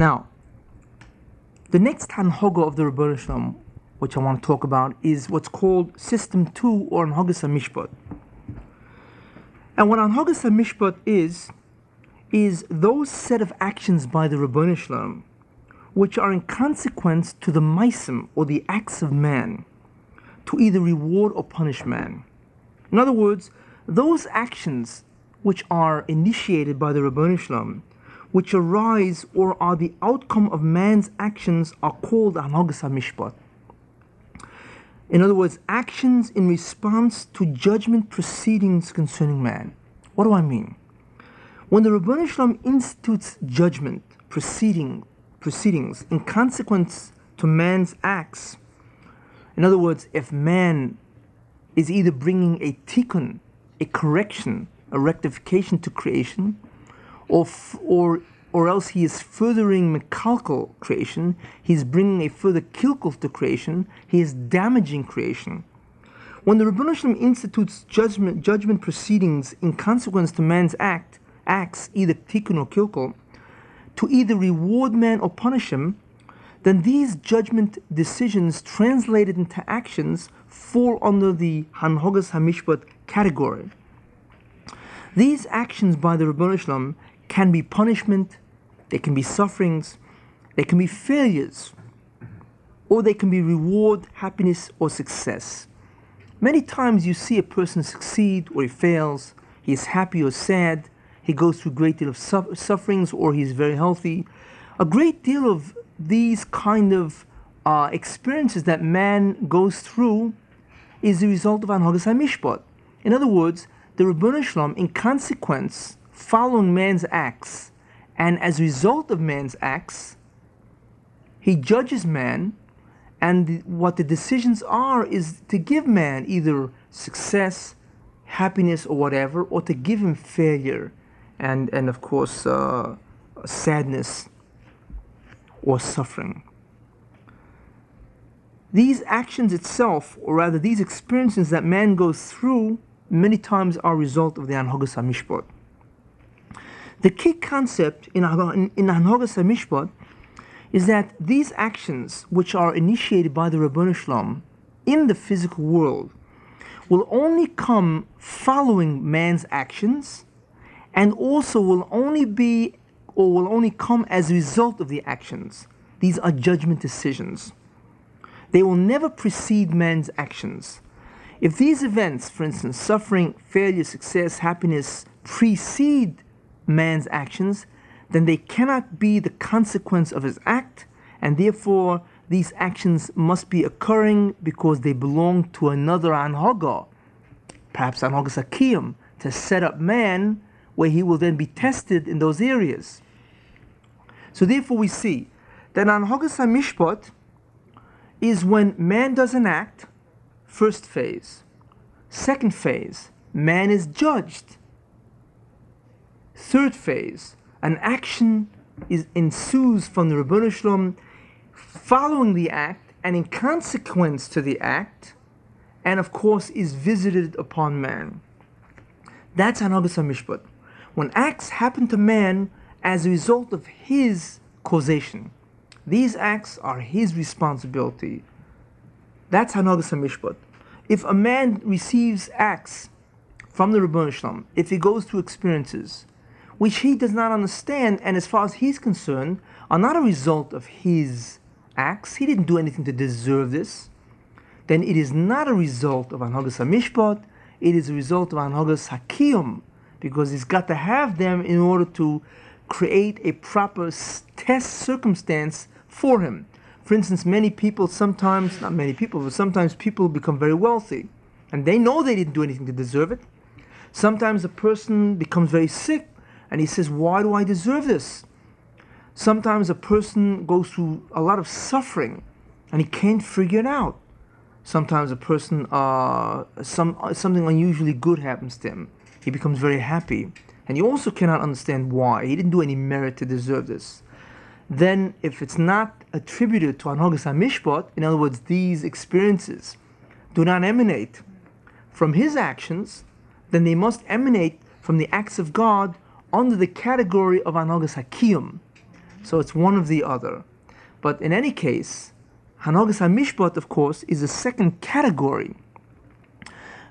Now, the next Hanhoga of the Shalom, which I want to talk about, is what's called System 2 or Hanhogas HaMishpat. And what Hanhogas HaMishpat is, is those set of actions by the Shalom which are in consequence to the maisim or the acts of man to either reward or punish man. In other words, those actions which are initiated by the Ribbono Shel Olam, which arise or are the outcome of man's actions, are called Hanhogas HaMishpat. In other words, actions in response to judgment proceedings concerning man. What do I mean? When the Ribbono Shel Olam institutes judgment proceeding proceedings in consequence to man's acts. In other words, if man is either bringing a tikkun, a correction, a rectification to creation, or, or, or else he is furthering mekalkal creation, he's bringing a further kilkul to creation, he is damaging creation. When the Ribbono Shel Olam institutes judgment, judgment proceedings in consequence to man's act, acts, either tikkun or kilkul, to either reward man or punish him, then these judgment decisions translated into actions fall under the Hanhogas Hamishpat category. These actions by the Ribbono Shel Olam can be punishment, there can be sufferings, there can be failures, or there can be reward, happiness, or success. Many times you see a person succeed or he fails, he is happy or sad, he goes through a great deal of sufferings or he's very healthy. A great deal of these kind of uh, experiences that man goes through is the result of Anhagas HaMishpat. In other words, the Ribbono Shel Olam, in consequence, following man's acts, and as a result of man's acts, he judges man, and the, what the decisions are is to give man either success, happiness, or whatever, or to give him failure and, and of course, uh, sadness or suffering. These actions itself, or rather these experiences that man goes through, many times are a result of the Anhogas HaMishpat. The key concept in, in, in Anhogas HaMishpat is that these actions, which are initiated by the Ribbono Shel Olam in the physical world, will only come following man's actions and also will only be or will only come as a result of the actions. These are judgment decisions. They will never precede man's actions. If these events, for instance, suffering, failure, success, happiness, precede man's actions, then they cannot be the consequence of his act, and therefore these actions must be occurring because they belong to another anhaga, perhaps anhaga sakiyam, to set up man where he will then be tested in those areas. So therefore we see that Anhogas HaMishpat is when man does an act, first phase. Second phase, man is judged. Third phase, an action is, ensues from the Ribbono Shel Olam following the act and in consequence to the act, and of course is visited upon man. That's Anhogas HaMishpat when acts happen to man as a result of his causation. These acts are his responsibility. That's Hanagas HaMishpat. If a man receives acts from the Ribbono Shel Olam, if he goes through experiences which he does not understand, and as far as he's concerned, are not a result of his acts, he didn't do anything to deserve this, then it is not a result of Anhagas HaMishpat, it is a result of Anhagas HaKiyum, because he's got to have them in order to create a proper test circumstance for him. For instance, many people sometimes, not many people, but sometimes people become very wealthy and they know they didn't do anything to deserve it. Sometimes a person becomes very sick and he says, Why do I deserve this? Sometimes a person goes through a lot of suffering and he can't figure it out. Sometimes a person, uh, some, something unusually good happens to him he becomes very happy. And you also cannot understand why. He didn't do any merit to deserve this. Then, if it's not attributed to Anhogas HaMishpat, in other words, these experiences do not emanate from his actions, then they must emanate from the acts of God under the category of Anhogas HaKiyum. So it's one of the other. But in any case, Hanogas HaMishpat, of course, is a second category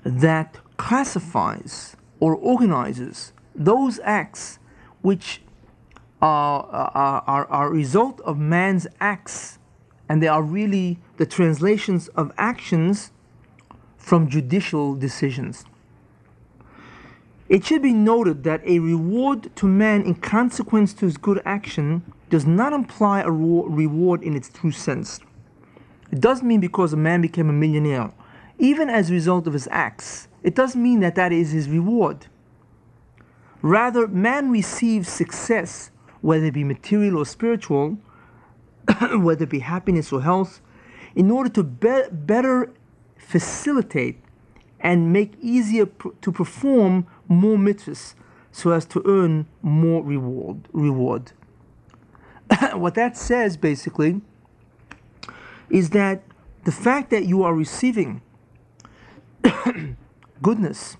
that classifies or organizes those acts which are, are, are, are a result of man's acts, and they are really the translations of actions from judicial decisions. It should be noted that a reward to man in consequence to his good action does not imply a reward in its true sense. It doesn't mean because a man became a millionaire, even as a result of his acts, it doesn't mean that that is his reward. Rather, man receives success, whether it be material or spiritual, whether it be happiness or health, in order to be- better facilitate and make easier pr- to perform more mitzvahs so as to earn more reward. reward. what that says basically is that the fact that you are receiving goodness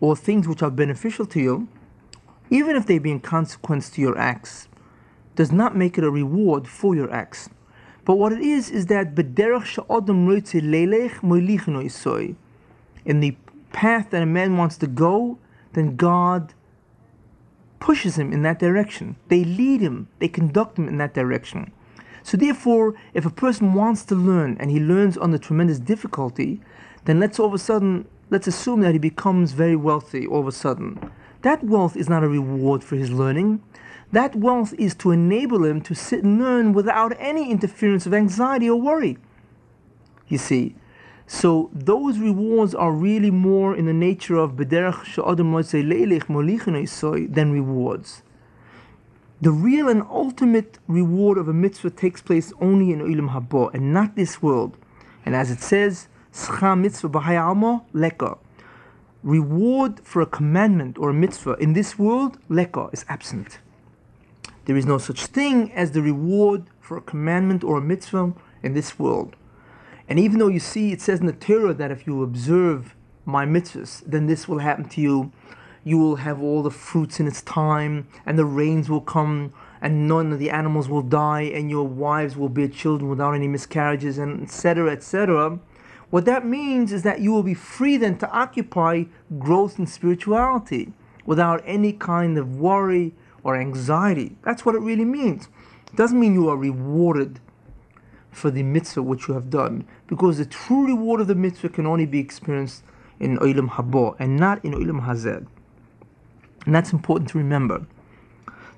or things which are beneficial to you, even if they be in consequence to your acts, does not make it a reward for your acts. But what it is is that in the path that a man wants to go, then God pushes him in that direction. They lead him, they conduct him in that direction. So, therefore, if a person wants to learn and he learns under tremendous difficulty, then let's all of a sudden, let's assume that he becomes very wealthy all of a sudden. That wealth is not a reward for his learning. That wealth is to enable him to sit and learn without any interference of anxiety or worry. You see, so those rewards are really more in the nature of bederach she'adam than rewards. The real and ultimate reward of a mitzvah takes place only in Olam Haba and not this world. And as it says, S'char mitzvah b'hai alma leka. Reward for a commandment or a mitzvah in this world, leka, is absent. There is no such thing as the reward for a commandment or a mitzvah in this world. And even though you see, it says in the Torah that if you observe my mitzvahs, then this will happen to you. You will have all the fruits in its time, and the rains will come, and none of the animals will die, and your wives will bear children without any miscarriages, and etc. etc. What that means is that you will be free then to occupy growth in spirituality without any kind of worry or anxiety. That's what it really means. It doesn't mean you are rewarded for the mitzvah which you have done, because the true reward of the mitzvah can only be experienced in Olam Haba and not in Olam Hazeh. And that's important to remember.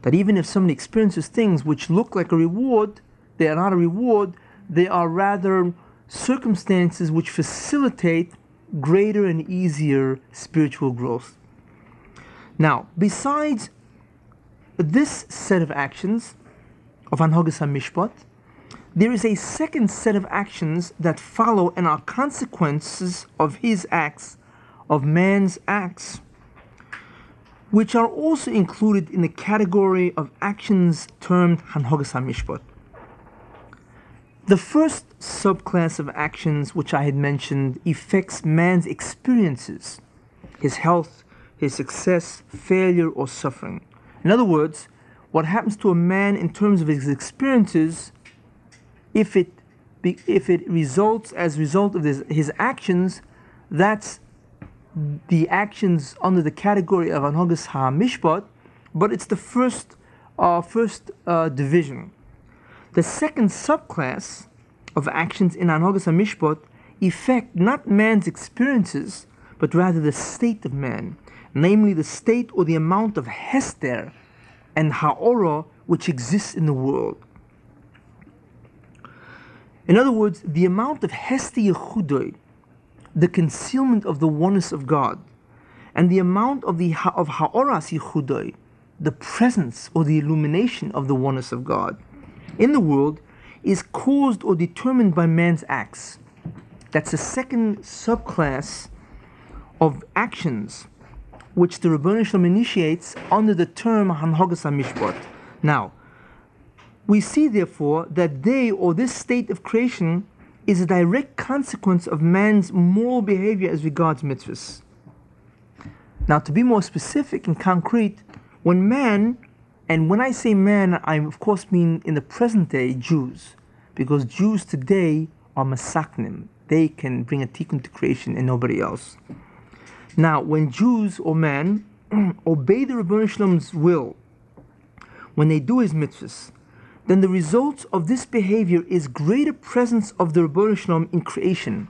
That even if somebody experiences things which look like a reward, they are not a reward, they are rather circumstances which facilitate greater and easier spiritual growth. Now, besides this set of actions of Anhogas HaMishpat, there is a second set of actions that follow and are consequences of his acts, of man's acts, which are also included in the category of actions termed Hanhogas HaMishpat. The first subclass of actions which I had mentioned affects man's experiences, his health, his success, failure, or suffering. In other words, what happens to a man in terms of his experiences if it if it results as a result of his, actions, that's the actions under the category of Anhogas HaMishpat, but it's the first, uh, first uh, division. The second subclass of actions in Anhogas HaMishpat affect not man's experiences, but rather the state of man, namely the state or the amount of Hester and Ha'ora which exists in the world. In other words, the amount of Hesti Yechudoi, the concealment of the oneness of God, and the amount of the of Ha'oras Yechudoi, the presence or the illumination of the oneness of God in the world, is caused or determined by man's acts. That's the second subclass of actions which the Rebbeinu initiates under the term Hanhogas HaMishpat. Now, we see, therefore, that they or this state of creation is a direct consequence of man's moral behavior as regards mitzvahs. Now, to be more specific and concrete, when man And when I say man, I of course mean in the present day Jews, because Jews today are masaknim. They can bring a tikkun to creation and nobody else. Now, when Jews or man obey the Ribbono Shel Olam's will, when they do his mitzvahs, then the result of this behavior is greater presence of the Shalom in creation,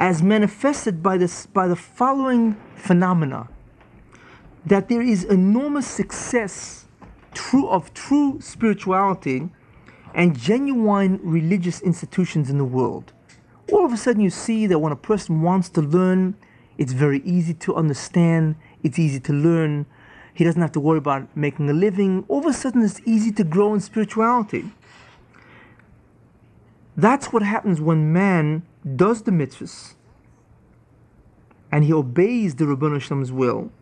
as manifested by, this, by the following phenomena that there is enormous success true of true spirituality and genuine religious institutions in the world. All of a sudden, you see that when a person wants to learn, it's very easy to understand, it's easy to learn, he doesn't have to worry about making a living. All of a sudden, it's easy to grow in spirituality. That's what happens when man does the mitzvahs and he obeys the Ribbono Shel Olam's will.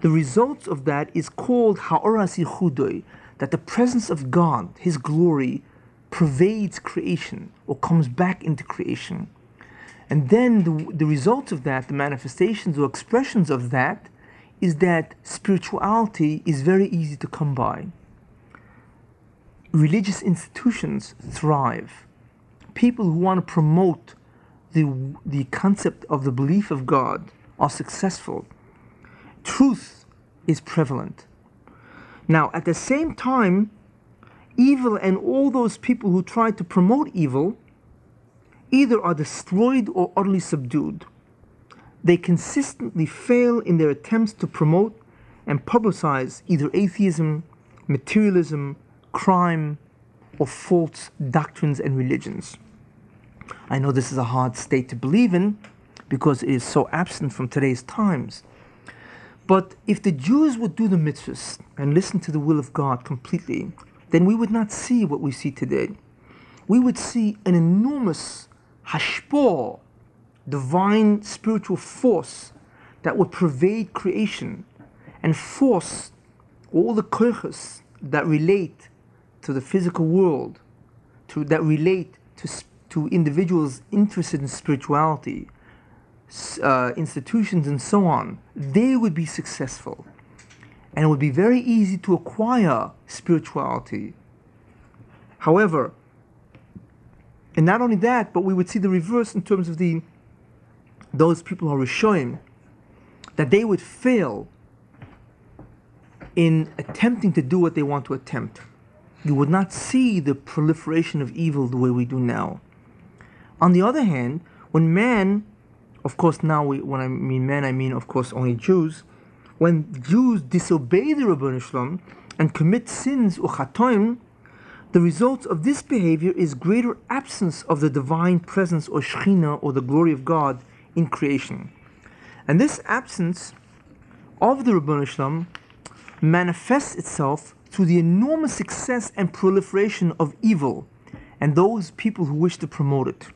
The result of that is called Ha'oras Yichudoi, that the presence of God, His glory, pervades creation or comes back into creation. And then the, the of that, the manifestations or expressions of that, is that spirituality is very easy to come by. Religious institutions thrive. People who want to promote the, the concept of the belief of God are successful. Truth is prevalent. Now, at the same time, evil and all those people who try to promote evil either are destroyed or utterly subdued they consistently fail in their attempts to promote and publicize either atheism, materialism, crime, or false doctrines and religions. I know this is a hard state to believe in because it is so absent from today's times. But if the Jews would do the mitzvahs and listen to the will of God completely, then we would not see what we see today. We would see an enormous hashpor, divine spiritual force that would pervade creation and force all the koiches that relate to the physical world, to, that relate to, to individuals interested in spirituality, uh, institutions, and so on, they would be successful. And it would be very easy to acquire spirituality. However, and not only that, but we would see the reverse in terms of the those people who are Rishoim, that they would fail in attempting to do what they want to attempt. You would not see the proliferation of evil the way we do now. On the other hand, when man, of course, now we, when I mean man, I mean, of course, only Jews, when Jews disobey the Ribbono Shel Olam and commit sins or chatoim, the result of this behavior is greater absence of the divine presence or Shekhinah or the glory of God in creation. And this absence of the Ribbono Shel Olam manifests itself through the enormous success and proliferation of evil and those people who wish to promote it.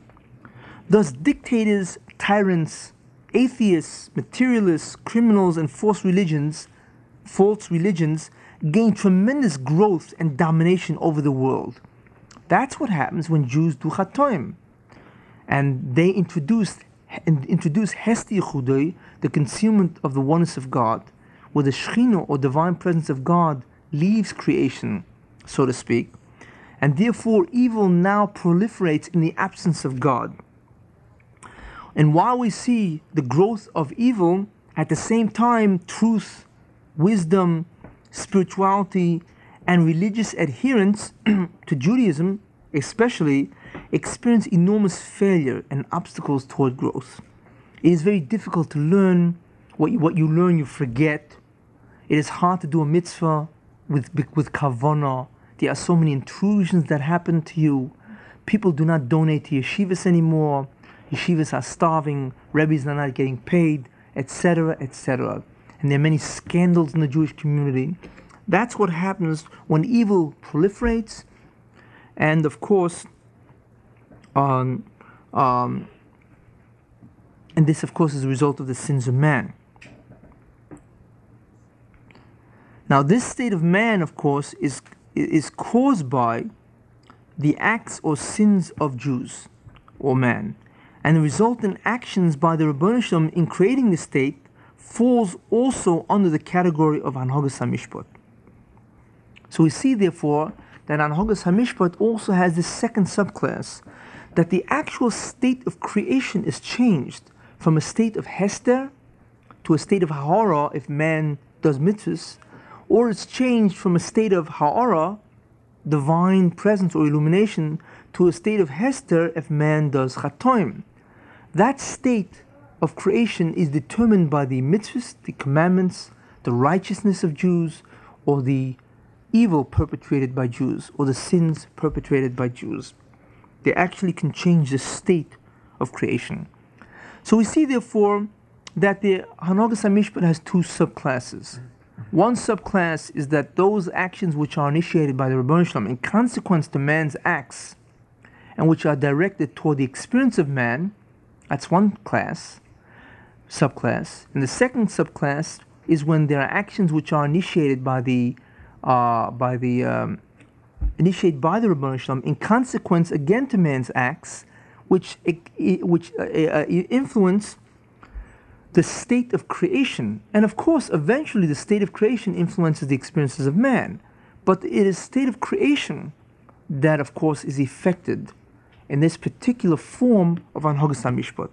Thus, dictators, tyrants, atheists, materialists, criminals, and false religions, false religions gain tremendous growth and domination over the world. That's what happens when Jews do chatoim. And they introduce and introduce Hesti Chudoi, the concealment of the oneness of God, where the Shechina or divine presence of God leaves creation, so to speak, and therefore evil now proliferates in the absence of God. And while we see the growth of evil, at the same time, truth, wisdom, spirituality, and religious adherence to Judaism, especially, experience enormous failure and obstacles toward growth. It is very difficult to learn. What you, what you learn, you forget. It is hard to do a mitzvah with, with kavana. There are so many intrusions that happen to you. People do not donate to yeshivas anymore. Yeshivas are starving. Rebbes are not getting paid, etc., etc. And there are many scandals in the Jewish community. That's what happens when evil proliferates. And of course, on, um, and this, of course, is a result of the sins of man. Now, this state of man, of course, is, is caused by the acts or sins of Jews or man. And the resultant actions by the Rabbanishim in creating the state falls also under the category of Anhogas HaMishpat. So we see, therefore, that Anhogas Hamishpat also has this second subclass, that the actual state of creation is changed from a state of Hester to a state of Ha'ara if man does mitzvahs, or it's changed from a state of Ha'ara, divine presence or illumination, to a state of Hester if man does Chatoim. That state of creation is determined by the mitzvahs, the commandments, the righteousness of Jews, or the evil perpetrated by Jews, or the sins perpetrated by Jews. They actually can change the state of creation. So we see, therefore, that the Hanogas HaMishpat has two subclasses. One subclass is that those actions which are initiated by the Ribbono Shel Olam in consequence to man's acts and which are directed toward the experience of man, that's one class, subclass. And the second subclass is when there are actions which are initiated by the uh, by the um, initiated by the Ribbono Shel Olam in consequence again to man's acts, which which uh, uh, influence the state of creation. And of course, eventually the state of creation influences the experiences of man. But it is state of creation that, of course, is effected in this particular form of Hanhogas HaMishpat.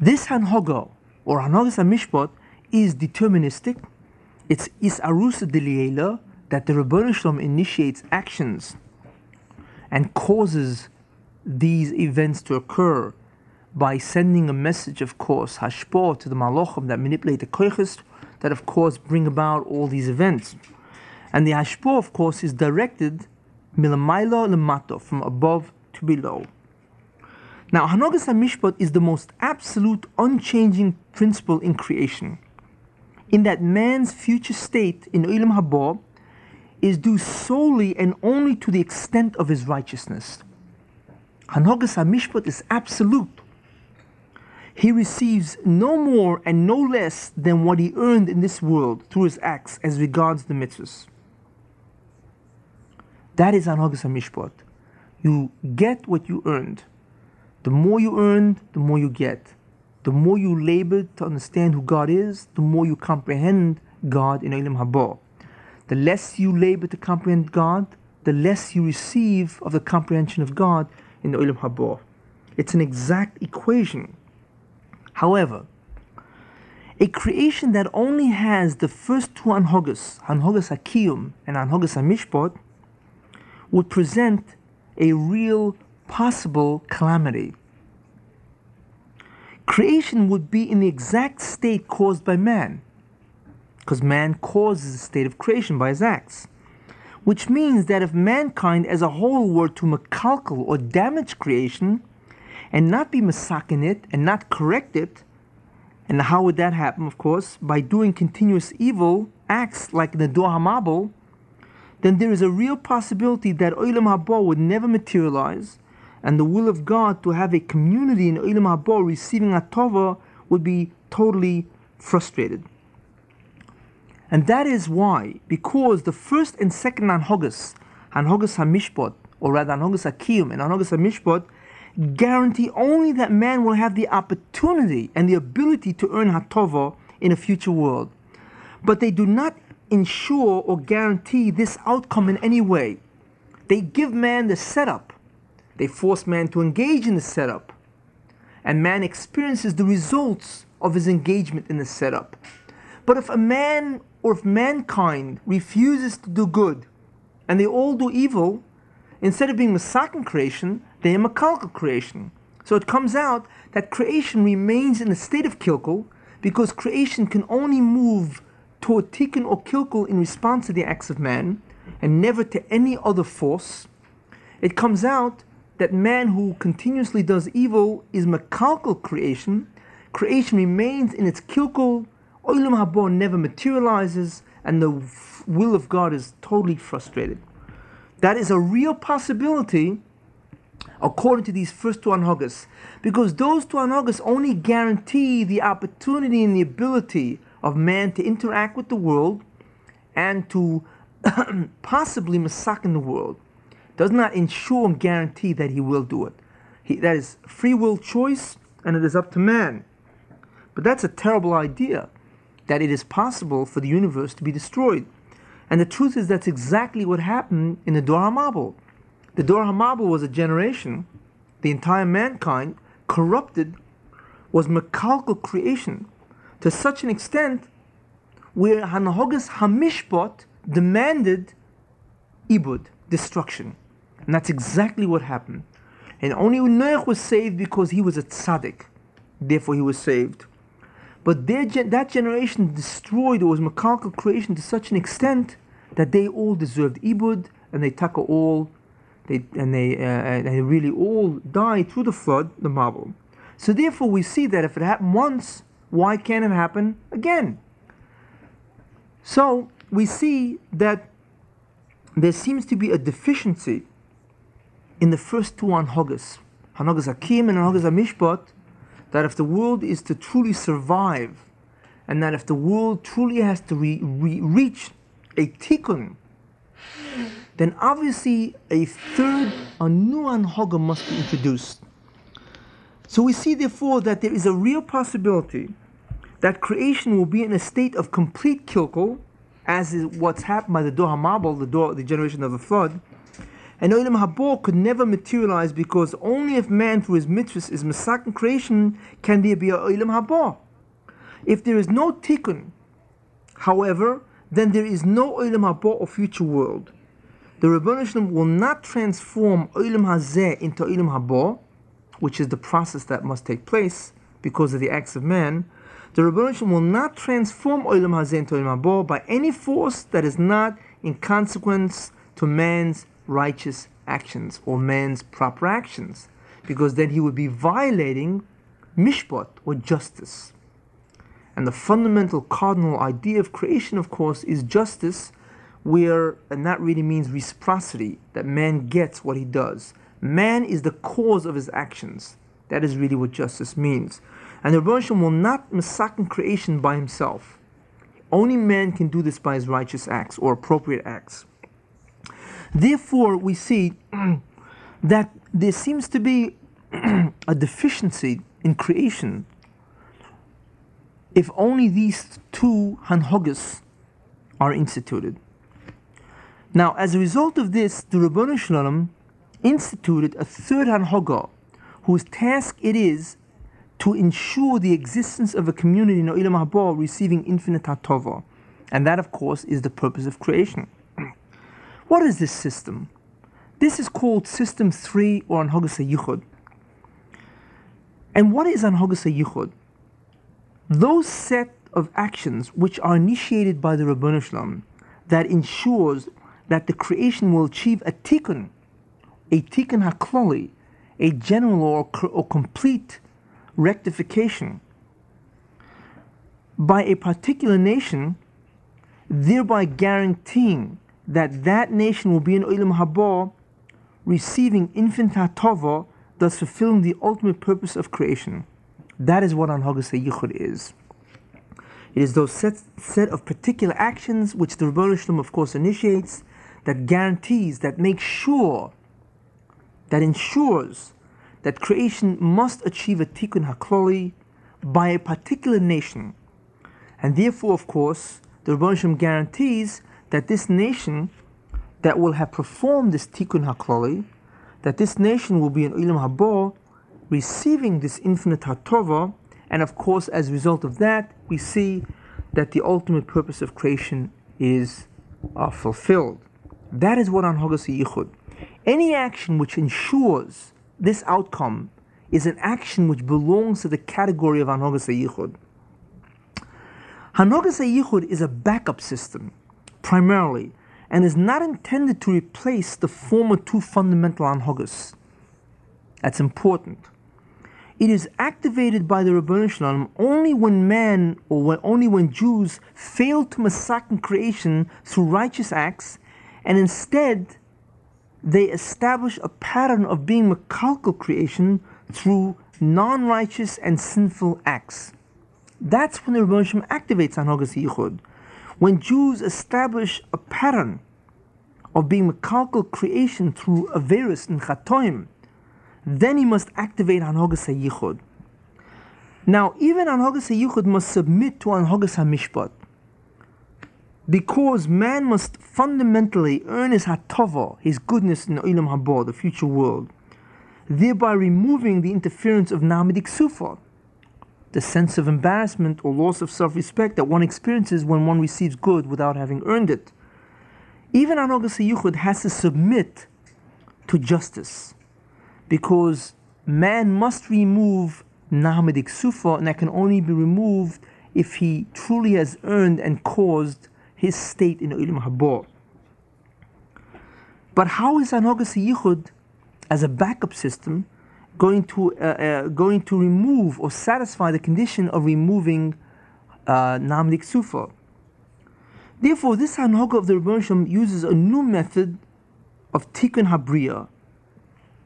This Hanhoga, or Hanhogas HaMishpat, is deterministic. It's is arusa deliela that the Ribbono Shel Olam initiates actions and causes these events to occur by sending a message, of course, hashpor to the malachim that manipulate the koiches, that of course bring about all these events. And the hashpor, of course, is directed milamailo lemato, from above to below. Now, Hanogas HaMishpat is the most absolute, unchanging principle in creation, in that man's future state in Olam Haba is due solely and only to the extent of his righteousness. Hanogas HaMishpat is absolute he receives no more and no less than what he earned in this world through his acts as regards the mitzvahs. That is Anhagas Mishpat. You get what you earned. The more you earned, the more you get. The more you labor to understand who God is, the more you comprehend God in Elim Haba. The less you labor to comprehend God, the less you receive of the comprehension of God in the Elim Haba. It's an exact equation. However, a creation that only has the first two anhogas, anhogas akiyum and anhogas amishpot, would present a real possible calamity. Creation would be in the exact state caused by man, because man causes the state of creation by his acts. Which means that if mankind as a whole were to makalkal or damage creation, and not be masakin it and not correct it. And how would that happen? Of course, by doing continuous evil acts like the Hamabel, then there is a real possibility that Olam Haba would never materialize, and the will of God to have a community in Olam Haba receiving a Atova would be totally frustrated. And that is why, because the first and second Anhogas, Anhogas HaMishpat, or rather Anhogas HaKiyum and Anhogas HaMishpat, guarantee only that man will have the opportunity and the ability to earn hatova in a future world. But they do not ensure or guarantee this outcome in any way. They give man the setup. They force man to engage in the setup. And man experiences the results of his engagement in the setup. But if a man or if mankind refuses to do good and they all do evil, instead of being Masakin creation, they are Makalkal creation. So it comes out that creation remains in a state of kilkul because creation can only move toward tikkun or kilkul in response to the acts of man and never to any other force. It comes out that man who continuously does evil is makalkal creation. Creation remains in its kilkul. Olam haba never materializes, and the will of God is totally frustrated. That is a real possibility according to these first two anhogas, because those two anhogas only guarantee the opportunity and the ability of man to interact with the world and to possibly in the world. Does not ensure and guarantee that he will do it. He, that is free will choice, and it is up to man. But that's a terrible idea that it is possible for the universe to be destroyed. And the truth is that's exactly what happened in the Dor HaMabul. The Dor HaMabul was a generation, the entire mankind, corrupted, was mekalkal creation to such an extent where Hanahogas Hamishbot demanded ibud, destruction. And that's exactly what happened. And only Noach was saved because he was a tzaddik. Therefore, he was saved. But their, that generation destroyed or was mekalkal creation to such an extent that they all deserved ibud, and they taka all, they and they uh, and they really all died through the flood, the Mabul. So therefore, we see that if it happened once, why can't it happen again? So we see that there seems to be a deficiency in the first two anhogas, Hanogas Hakim and Hanogas Mishpat, that if the world is to truly survive, and that if the world truly has to re- re- reach a tikkun, then obviously a third, a new anhoga must be introduced. So we see therefore that there is a real possibility that creation will be in a state of complete kilkel, as is what's happened by the Dor HaMabul, the, door, the generation of the flood, and Olam Haba could never materialize because only if man through his mitzvahs is Masak creation can there be a Olam Haba. If there is no tikkun, however, then there is no Olam Haba or future world. The Rabbanah will not transform Olam Hazeh into Olam Haba, which is the process that must take place because of the acts of man. The Rabbanah will not transform Olam Hazeh into Olam Haba by any force that is not in consequence to man's righteous actions or man's proper actions, because then he would be violating mishpat or justice. And the fundamental cardinal idea of creation, of course, is justice, where, and that really means reciprocity, that man gets what he does. Man is the cause of his actions. That is really what justice means. And the Rebbe will not masakin creation by himself. Only man can do this by his righteous acts or appropriate acts. Therefore, we see that there seems to be a deficiency in creation if only these two hanhogas are instituted. Now, as a result of this, the Ribbono Shel Olam instituted a third hanhoga, whose task it is to ensure the existence of a community in Olam Haba receiving infinite hatova. And that, of course, is the purpose of creation. What is this system? This is called System 3 or Anhogas Yichud. And what is Anhogas Yichud? Those set of actions which are initiated by the Ribbono Shel Olam that ensures that the creation will achieve a tikkun, a tikkun hakloli, a general or, or complete rectification by a particular nation, thereby guaranteeing that that nation will be in Olam Haba, receiving infinite Hatova, thus fulfilling the ultimate purpose of creation. That is what Anhagas Yichud is. It is those set, set of particular actions which the Rebbe of course, initiates that guarantees, that makes sure, that ensures that creation must achieve a tikkun hakloli by a particular nation. And therefore, of course, the Rebbe guarantees that this nation that will have performed this tikkun haklali, that this nation will be in Ilam Haba, receiving this infinite hatova, and of course, as a result of that, we see that the ultimate purpose of creation is uh, fulfilled. That is what Anhogas Yichud. Any action which ensures this outcome is an action which belongs to the category of Anhogas Yichud. Hanogas Yichud is a backup system primarily and is not intended to replace the former two fundamental anhogas. That's important. It is activated by the Ribbono Shel Olam only when man or when, only when Jews fail to masakin creation through righteous acts and instead they establish a pattern of being makalkal creation through non-righteous and sinful acts. That's when the Ribbono Shel Olam activates Anhogas Yichud when Jews establish a pattern of being Mekalkal creation through Averis and Chatoim, then he must activate Anhogas HaYichud. Now, even Anhogas HaYichud must submit to Anhogas HaMishpat. because man must fundamentally earn his hatova, his goodness in Olam Haba, the future world, thereby removing the interference of Namidik Sufa, the sense of embarrassment or loss of self respect that one experiences when one receives good without having earned it. Even Anogas Yuchud has to submit to justice because man must remove Nahamidik Sufa, and that can only be removed if he truly has earned and caused his state in Ulam Habor. But how is Anogas Yichud, as a backup system, going to, uh, uh, going to remove or satisfy the condition of removing uh, Nahamidik Sufa? Therefore, this Hanoga of the Rebbeinu uses a new method of Tikkun Habriya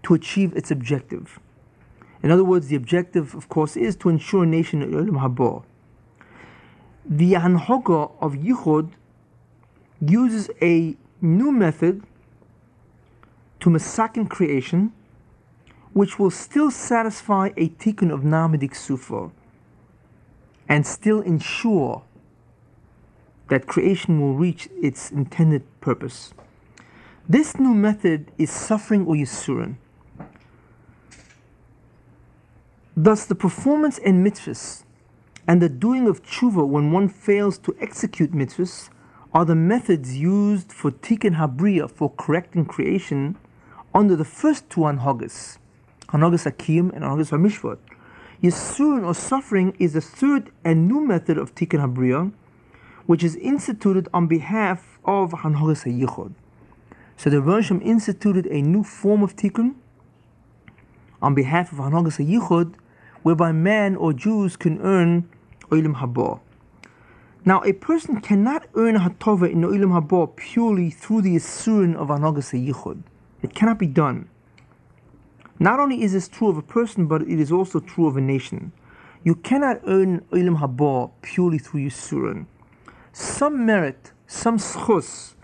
to achieve its objective. In other words, the objective, of course, is to ensure a nation in Ulam Haba. The Hanhoga of Yichud uses a new method to masakin creation, which will still satisfy a tikkun of Namidik Sufa and still ensure that creation will reach its intended purpose. This new method is suffering or yisurin. Thus, the performance in mitzvahs and the doing of tshuva when one fails to execute mitzvahs are the methods used for tikkun habriya for correcting creation under the first two anhagas, anhagas akim and anhagas hamishvat. Yisurin or suffering is the third and new method of tikkun habriya, which is instituted on behalf of anhagas hayichod. So the Rosham instituted a new form of tikkun on behalf of anhagas hayichod whereby man or Jews can earn Olim Haba. Now, a person cannot earn Hatova in Olim Haba purely through the Isurin of Anagas Yichud. It cannot be done. Not only is this true of a person, but it is also true of a nation. You cannot earn Olim Haba purely through Yisurin. Some merit, some schus,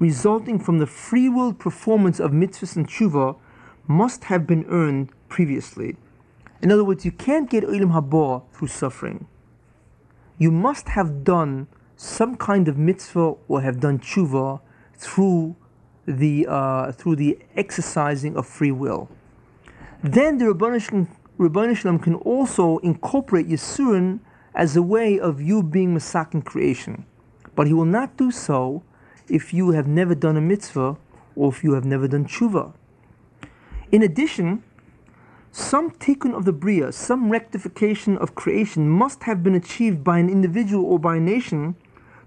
resulting from the free will performance of mitzvahs and tshuva must have been earned previously. In other words, you can't get Ilim Haba through suffering. You must have done some kind of mitzvah or have done tshuva through the, uh, through the exercising of free will. Then the Ribbono Shel Olam can also incorporate Yisurin as a way of you being Masak in creation. But he will not do so if you have never done a mitzvah or if you have never done tshuva. In addition, some tikkun of the Bria, some rectification of creation must have been achieved by an individual or by a nation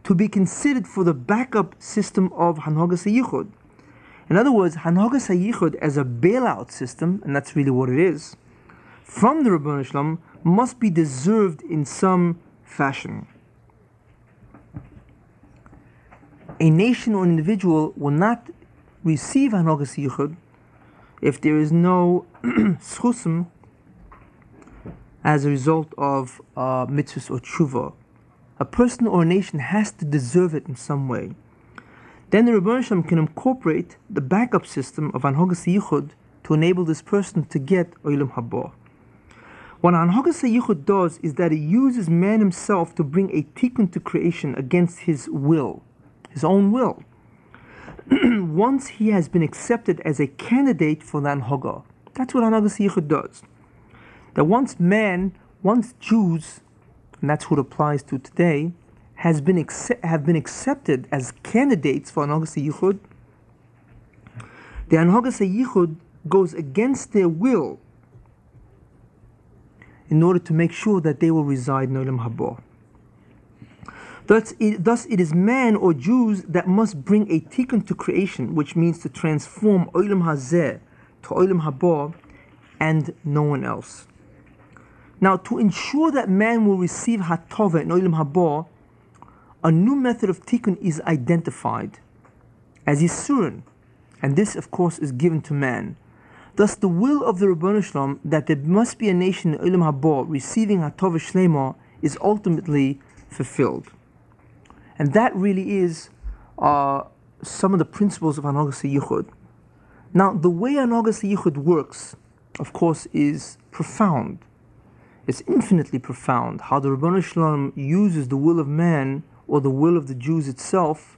to be considered for the backup system of Hanhogas Yichud. In other words, Hanhogas Yichud as a bailout system, and that's really what it is, from the Ribbono Shel Olam must be deserved in some fashion. A nation or an individual will not receive Hanhogas Yichud if there is no schusim as a result of uh, mitzvahs or tshuva, a person or a nation has to deserve it in some way. Then the Rebbe can incorporate the backup system of Anhogas Yichud to enable this person to get Oilam Haba. What Anhogas Yichud does is that it uses man himself to bring a tikkun to creation against his will, his own will. once he has been accepted as a candidate for the Anhoga. That's what Anhogas Yichud does. That once man, once Jews, and that's what applies to today, has been have been accepted as candidates for Anhogas Yichud, the Anhogas Yichud goes against their will in order to make sure that they will reside in Olam Haba. Thus it, thus it is man or Jews that must bring a tikkun to creation, which means to transform Olam Hazeh to Olam Haba and no one else. Now, to ensure that man will receive Hatova in Olam Haba, a new method of tikkun is identified as Yisurin, and this, of course, is given to man. Thus, the will of the Ribbono Shel Olam that there must be a nation in Olam Haba receiving Hatova Shlema is ultimately fulfilled. And that really is uh, some of the principles of Anogas Yichud. Now, the way Anogas Yichud works, of course, is profound. It's infinitely profound how the Ribbono Shel Olam uses the will of man or the will of the Jews itself,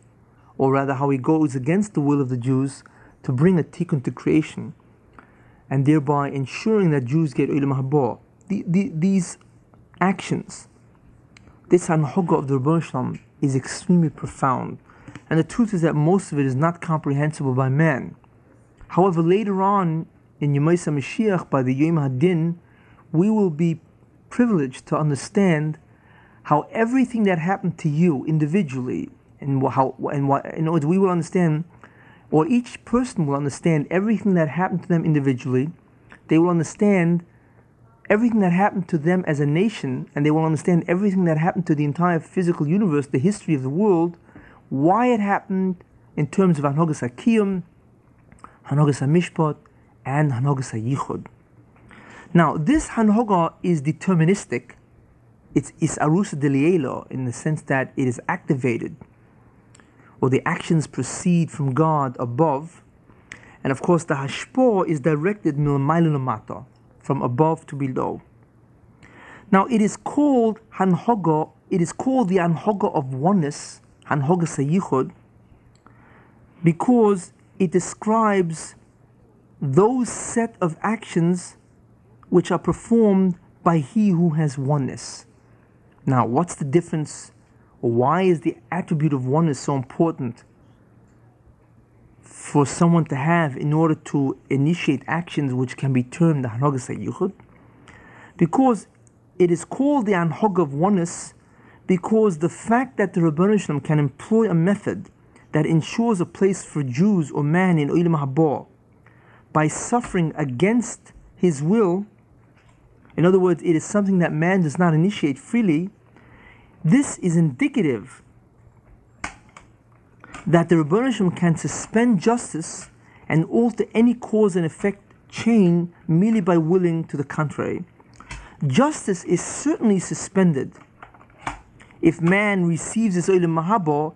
or rather how he goes against the will of the Jews to bring a tikkun to creation, and thereby ensuring that Jews get Olam Haba. The, the, these actions, this Hanhoga of the Rebbe is extremely profound. And the truth is that most of it is not comprehensible by man. However, later on in Yemaisa Mashiach, by the Yom Hadin, we will be privileged to understand how everything that happened to you individually, and how and what in order we will understand, or each person will understand everything that happened to them individually. They will understand everything that happened to them as a nation, and they will understand everything that happened to the entire physical universe, the history of the world, why it happened in terms of Hanogas HaKiyum, Hanogas HaMishpat, and Hanogas HaYichud. Now, this Hanoga is deterministic. It's Isarusa Delielo in the sense that it is activated, or the actions proceed from God above. And of course, the Hashpor is directed milmaila lemata, from above to below. Now, it is called Hanhoga, it is called the Hanhoga of oneness, Hanhoga Sayichud, because it describes those set of actions which are performed by he who has oneness. Now, what's the difference? Or why is the attribute of oneness so important for someone to have in order to initiate actions which can be termed the Hanogas? Because it is called the Anhog of oneness because the fact that the Ribbono Shel Olam can employ a method that ensures a place for Jews or man in Olam Haba by suffering against his will in other words, it is something that man does not initiate freely. This is indicative that the Rabbanishim can suspend justice and alter any cause and effect chain merely by willing to the contrary. Justice is certainly suspended if man receives his Olam Mahaba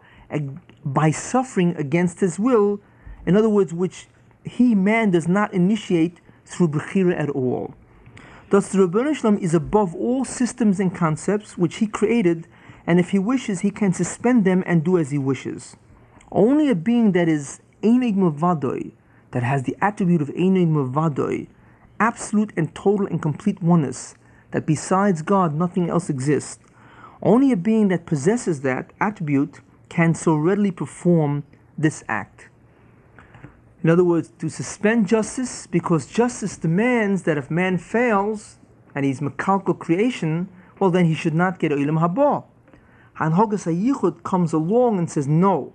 by suffering against his will, in other words, which he, man, does not initiate through Bechira at all. Thus, the Shalom is above all systems and concepts which he created, and if he wishes, he can suspend them and do as he wishes. Only a being that is Einig Mavadoi, that has the attribute of Einig Mavadoi, absolute and total and complete oneness, that besides God nothing else exists, only a being that possesses that attribute can so readily perform this act. In other words, to suspend justice, because justice demands that if man fails and he's mekalkal creation, well, then he should not get Olam Haba. Hanhogas Yichud comes along and says, no,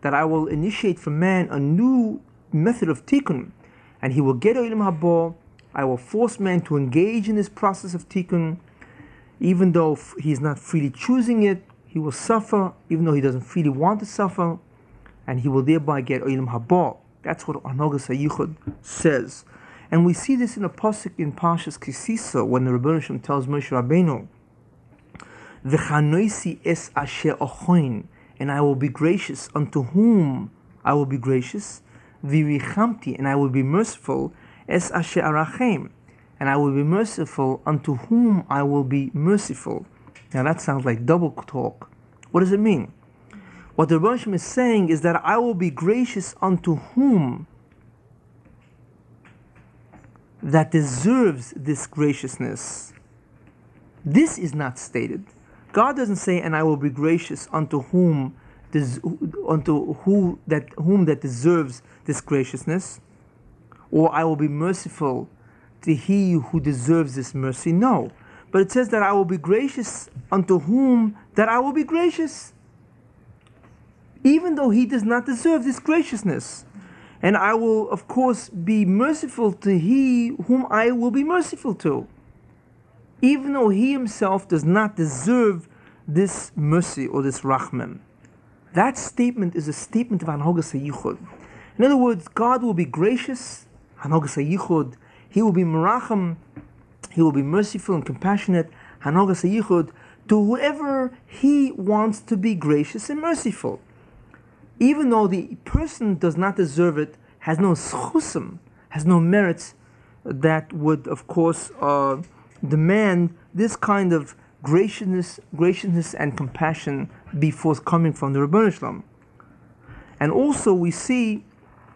that I will initiate for man a new method of tikkun, and he will get Olam Haba. I will force man to engage in this process of tikkun, even though he is not freely choosing it. He will suffer, even though he doesn't freely want to suffer, and he will thereby get Olam Haba. That's what Anogas HaYichud says. And we see this in a pasuk in Pashas Kisisa when the Rebbe Shem tells Moshe Rabbeinu, V'chanoisi es asher ochoin, and I will be gracious unto whom I will be gracious, v'richamti, and I will be merciful, es asher arachem, and I will be merciful unto whom I will be merciful. Now that sounds like double talk. What does it mean? What the Rebbe is saying is that I will be gracious unto whom that deserves this graciousness. This is not stated. God doesn't say, "And I will be gracious unto whom, des- unto who that whom that deserves this graciousness," or "I will be merciful to he who deserves this mercy." No, but it says that I will be gracious unto whom that I will be gracious even though he does not deserve this graciousness. And I will, of course, be merciful to he whom I will be merciful to, even though he himself does not deserve this mercy or this rachmem. That statement is a statement of Anhogas Yichud. In other words, God will be gracious, Anhogas Yichud. He will be merachim, he will be merciful and compassionate, Hanogas Yichud, to whoever he wants to be gracious and merciful even though the person does not deserve it, has no schusim, has no merits that would, of course, uh, demand this kind of graciousness, graciousness and compassion be forthcoming from the Rebbeinu Shalom. And also we see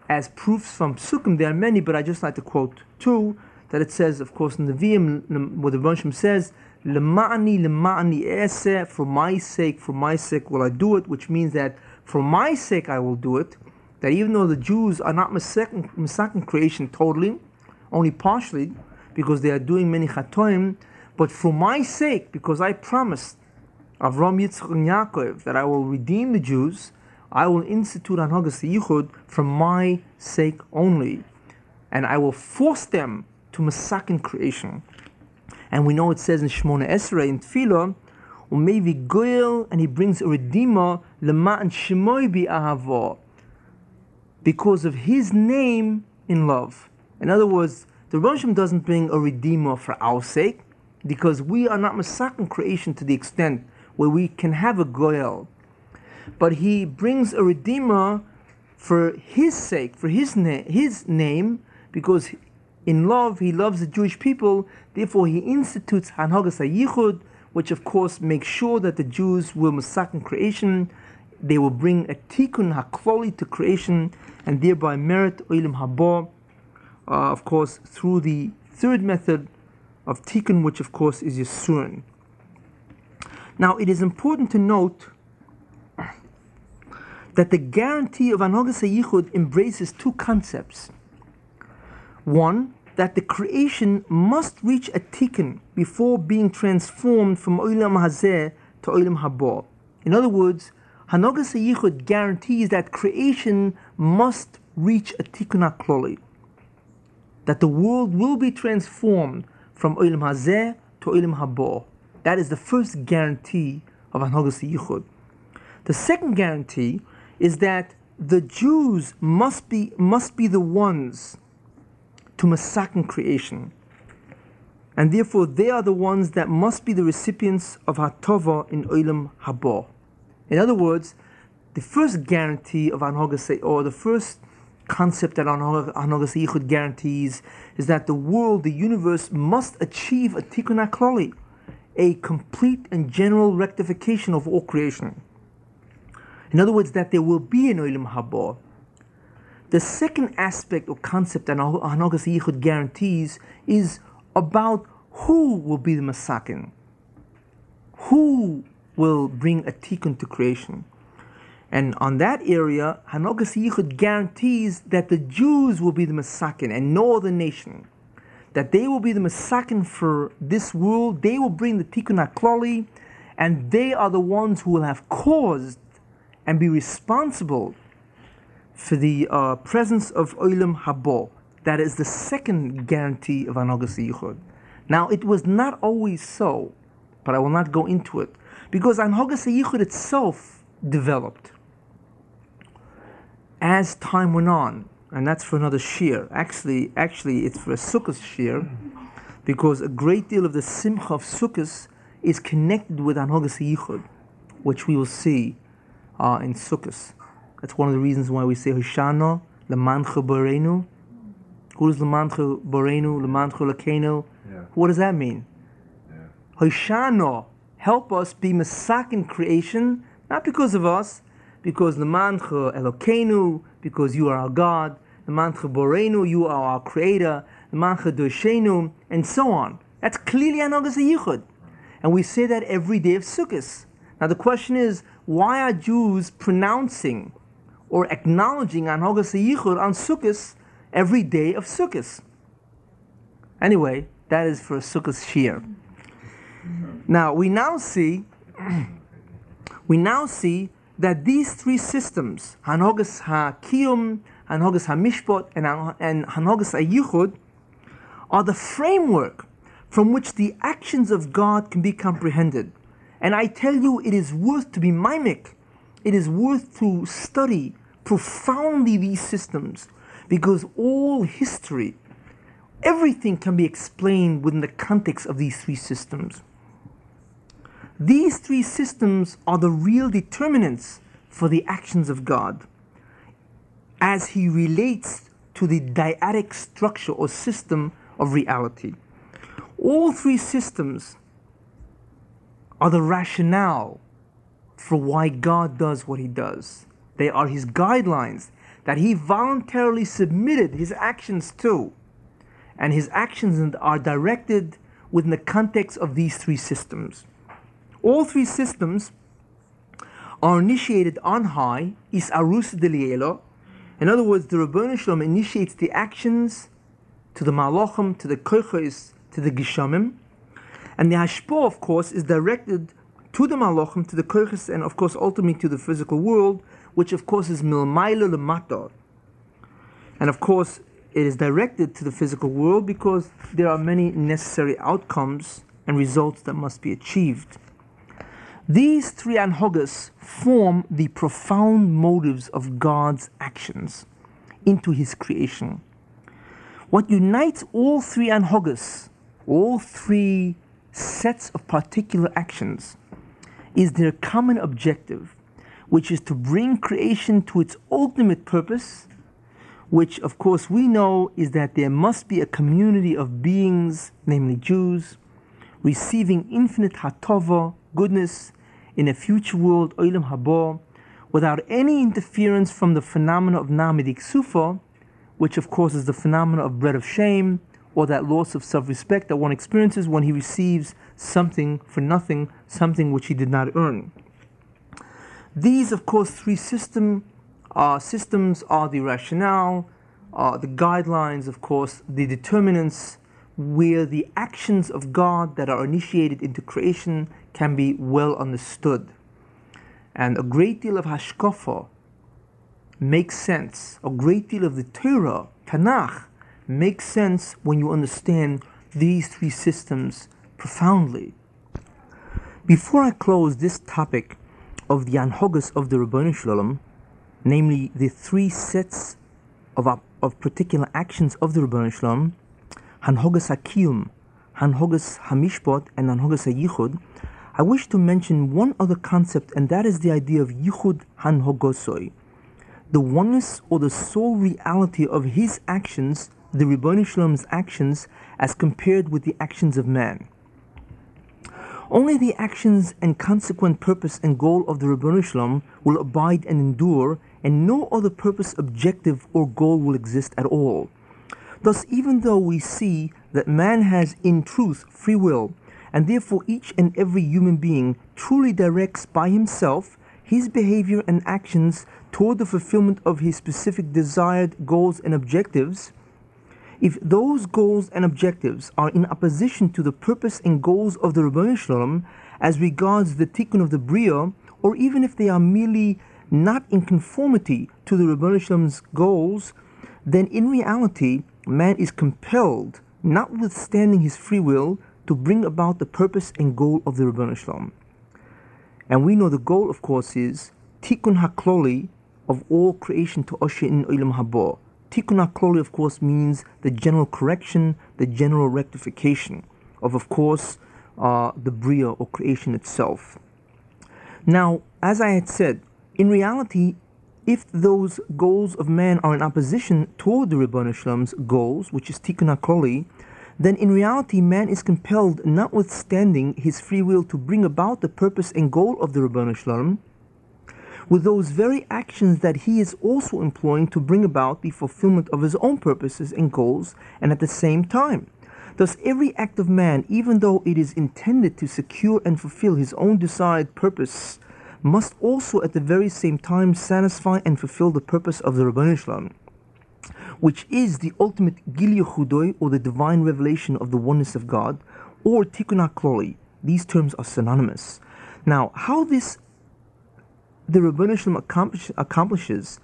as proofs from Sukkim, there are many, but I just like to quote two, that it says, of course, in the VM, what the Rebbeinu says, Lema'ani, lema'ani ese, for my sake, for my sake will I do it, which means that for my sake I will do it. That even though the Jews are not Masakin creation totally, only partially, because they are doing many chatoim, but for my sake, because I promised Avram Yitzchak and Yaakov that I will redeem the Jews, I will institute Anhagas Yichud for my sake only, and I will force them to Masakin creation. And we know it says in Shemona Esrei in Tefillah, Umevi Goyel, and he brings a redeemer, Lema'an Shemoy bi because of his name in love. In other words, the Roshim doesn't bring a redeemer for our sake, because we are not Masakin creation to the extent where we can have a Goyel. But he brings a redeemer for his sake, for his, na- his name, because in love, he loves the Jewish people. Therefore, he institutes Hanhagas HaYichud, which of course makes sure that the Jews will Masakin creation. They will bring a tikkun hakloli to creation and thereby merit oilim haba, uh, of course, through the third method of tikkun, which of course is yisurin. Now, it is important to note that the guarantee of Anogas HaYichud embraces two concepts. One, that the creation must reach a tikkun before being transformed from Olam Hazeh to Olam Haba. In other words, Hanogas Yichud guarantees that creation must reach a tikkun HaKloli, that the world will be transformed from Olam Hazeh to Olam Haba. That is the first guarantee of Hanogas Yichud. The second guarantee is that the Jews must be, must be the ones to Masakin creation. And therefore, they are the ones that must be the recipients of Hatova in Olam Haba. In other words, the first guarantee of Anhogas, or the first concept that Anhogas Yichud guarantees, is that the world, the universe, must achieve a Tikkun HaKlali, a complete and general rectification of all creation. In other words, that there will be an Olam Haba, the second aspect or concept that Hanogas Yichud guarantees is about who will be the Masakin. Who will bring a tikkun to creation. And on that area, Hanogas Yichud guarantees that the Jews will be the Masakin and no other nation. That they will be the Masakin for this world, they will bring the Tikkun HaKlali, and they are the ones who will have caused and be responsible for the uh, presence of Olam Habo. That is the second guarantee of Anogas Yichud. Now, it was not always so, but I will not go into it, because Anogas Yichud itself developed as time went on, and that's for another shiur. Actually, actually, it's for a Sukkot shiur, because a great deal of the Simcha of Sukkot is connected with Anogas Yichud, which we will see uh, in Sukkot. That's one of the reasons why we say Hoshana, Lamancha Borenu. Who is Lamancha Borenu, Lamancha Lakeno? What does that mean? Yeah. Hoshana, help us be Masakin creation, not because of us, because Lamancha Elokenu, because you are our God, Lamancha Borenu, you are our creator, Lamancha Doshenu, and so on. That's clearly Anogas Yichud. And we say that every day of Sukkot. Now the question is, why are Jews pronouncing or acknowledging on Hogas Yichud on Sukkot every day of Sukkot. Anyway, that is for Sukkot shiur. Now we now see we now see that these three systems, Hanogas HaKiyum, Hanogas HaMishpot, and, Hanogas HaYichud, are the framework from which the actions of God can be comprehended. And I tell you, it is worth to be mimic it is worth to study profoundly these systems because all history, everything can be explained within the context of these three systems. These three systems are the real determinants for the actions of God as he relates to the dyadic structure or system of reality. All three systems are the rationale for why God does what he does. They are his guidelines that he voluntarily submitted his actions to. And his actions are directed within the context of these three systems. All three systems are initiated on high, is arus delielo. In other words, the Ribbono Shel Olam initiates the actions to the malachim, to the koichos, to the gishamim. And the hashpo, of course, is directed to the malachim, to the koichos, and of course, ultimately to the physical world, which of course is milmaila lemata. And of course, it is directed to the physical world because there are many necessary outcomes and results that must be achieved. These three anhogas form the profound motives of God's actions into his creation. What unites all three anhogas, all three sets of particular actions, is their common objective, which is to bring creation to its ultimate purpose, which of course we know is that there must be a community of beings, namely Jews, receiving infinite hatova, goodness, in a future world, Olam Haba, without any interference from the phenomena of Nahama D'Kisufa, which of course is the phenomena of bread of shame, or that loss of self respect that one experiences when he receives something for nothing, something which he did not earn. These, of course, three system, uh, systems are the rationale, uh, the guidelines, of course, the determinants, where the actions of God that are initiated into creation can be well understood. And a great deal of hashkafa makes sense. A great deal of the Torah, Tanakh, makes sense when you understand these three systems profoundly. Before I close this topic of the Anhogas of the Ribbono Shel Olam, namely the three sets of, of particular actions of the Ribbono Shel Olam, Hanhogas HaKiyum, Hanhogas Hamishpot, and Hanhogas HaYichud, I wish to mention one other concept, and that is the idea of Yichud Hanhogosoi, the oneness or the sole reality of his actions, the Ribbono Shel Olam's actions, as compared with the actions of man. Only the actions and consequent purpose and goal of the Ribbono Shel Olam will abide and endure, and no other purpose, objective, or goal will exist at all. Thus, even though we see that man has in truth free will, and therefore each and every human being truly directs by himself his behavior and actions toward the fulfillment of his specific desired goals and objectives, if those goals and objectives are in opposition to the purpose and goals of the Ribbono Shel Olam as regards the tikkun of the Bria, or even if they are merely not in conformity to the Ribbono Shel Olam's goals, then in reality, man is compelled, notwithstanding his free will, to bring about the purpose and goal of the Ribbono Shel Olam. And we know the goal, of course, is tikkun hakloli of all creation to usher in Olam Haba. Tikkun hakloli, of course, means the general correction, the general rectification of, of course, uh, the Bria or creation itself. Now, as I had said, in reality, if those goals of man are in opposition toward the Ribbono Shel Olam's goals, which is Tikkun HaKloli, then in reality man is compelled, notwithstanding his free will, to bring about the purpose and goal of the Ribbono Shel Olam with those very actions that he is also employing to bring about the fulfillment of his own purposes and goals, and at the same time. Thus, every act of man, even though it is intended to secure and fulfill his own desired purpose, must also at the very same time satisfy and fulfill the purpose of the Ribbono Shel Olam which is the ultimate Gilya or the divine revelation of the oneness of God, or Tikkun HaKloli. These terms are synonymous. Now, how this the Ribbono Shel Olam accomplish, accomplishes,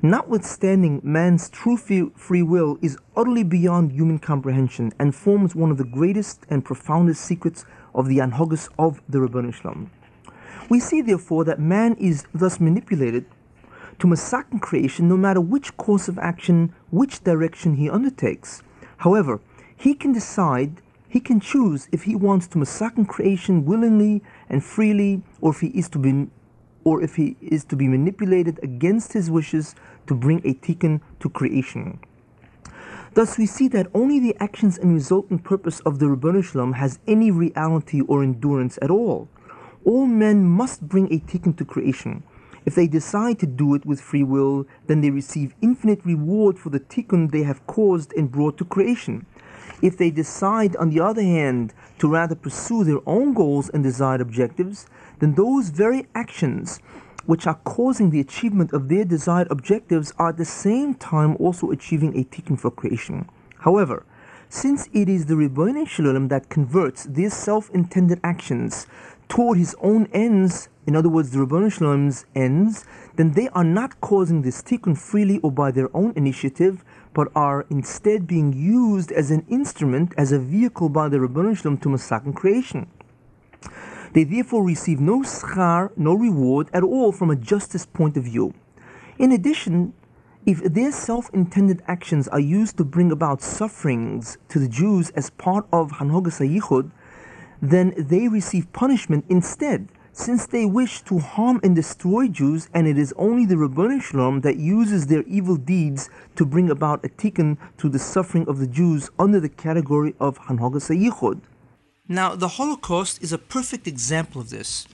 notwithstanding man's true free will, is utterly beyond human comprehension and forms one of the greatest and profoundest secrets of the Anhogas of the Ribbono Shel Olam. We see, therefore, that man is thus manipulated to masakin creation no matter which course of action, which direction he undertakes. However, he can decide, he can choose if he wants to masakin creation willingly and freely, or if he is to be or if he is to be manipulated against his wishes to bring a tikkun to creation. Thus, we see that only the actions and resultant purpose of the Ribbono Shel Olam has any reality or endurance at all. All men must bring a tikkun to creation. If they decide to do it with free will, then they receive infinite reward for the tikkun they have caused and brought to creation. If they decide, on the other hand, to rather pursue their own goals and desired objectives, then those very actions which are causing the achievement of their desired objectives are at the same time also achieving a tikkun for creation. However, since it is the Shel Olam that converts these self-intended actions toward his own ends, in other words, the Ribbono Shel Olam's ends, then they are not causing this tikkun freely or by their own initiative, but are instead being used as an instrument, as a vehicle by the Ribbono Shel Olam to masakin creation. They therefore receive no schar, no reward at all from a justice point of view. In addition, if their self intended actions are used to bring about sufferings to the Jews as part of Hanhogas HaYichud, then they receive punishment instead, since they wish to harm and destroy Jews, and it is only the Ribbono Shel Olam that uses their evil deeds to bring about a tikkun to the suffering of the Jews under the category of Hanhogas HaYichud. Now, the Holocaust is a perfect example of this.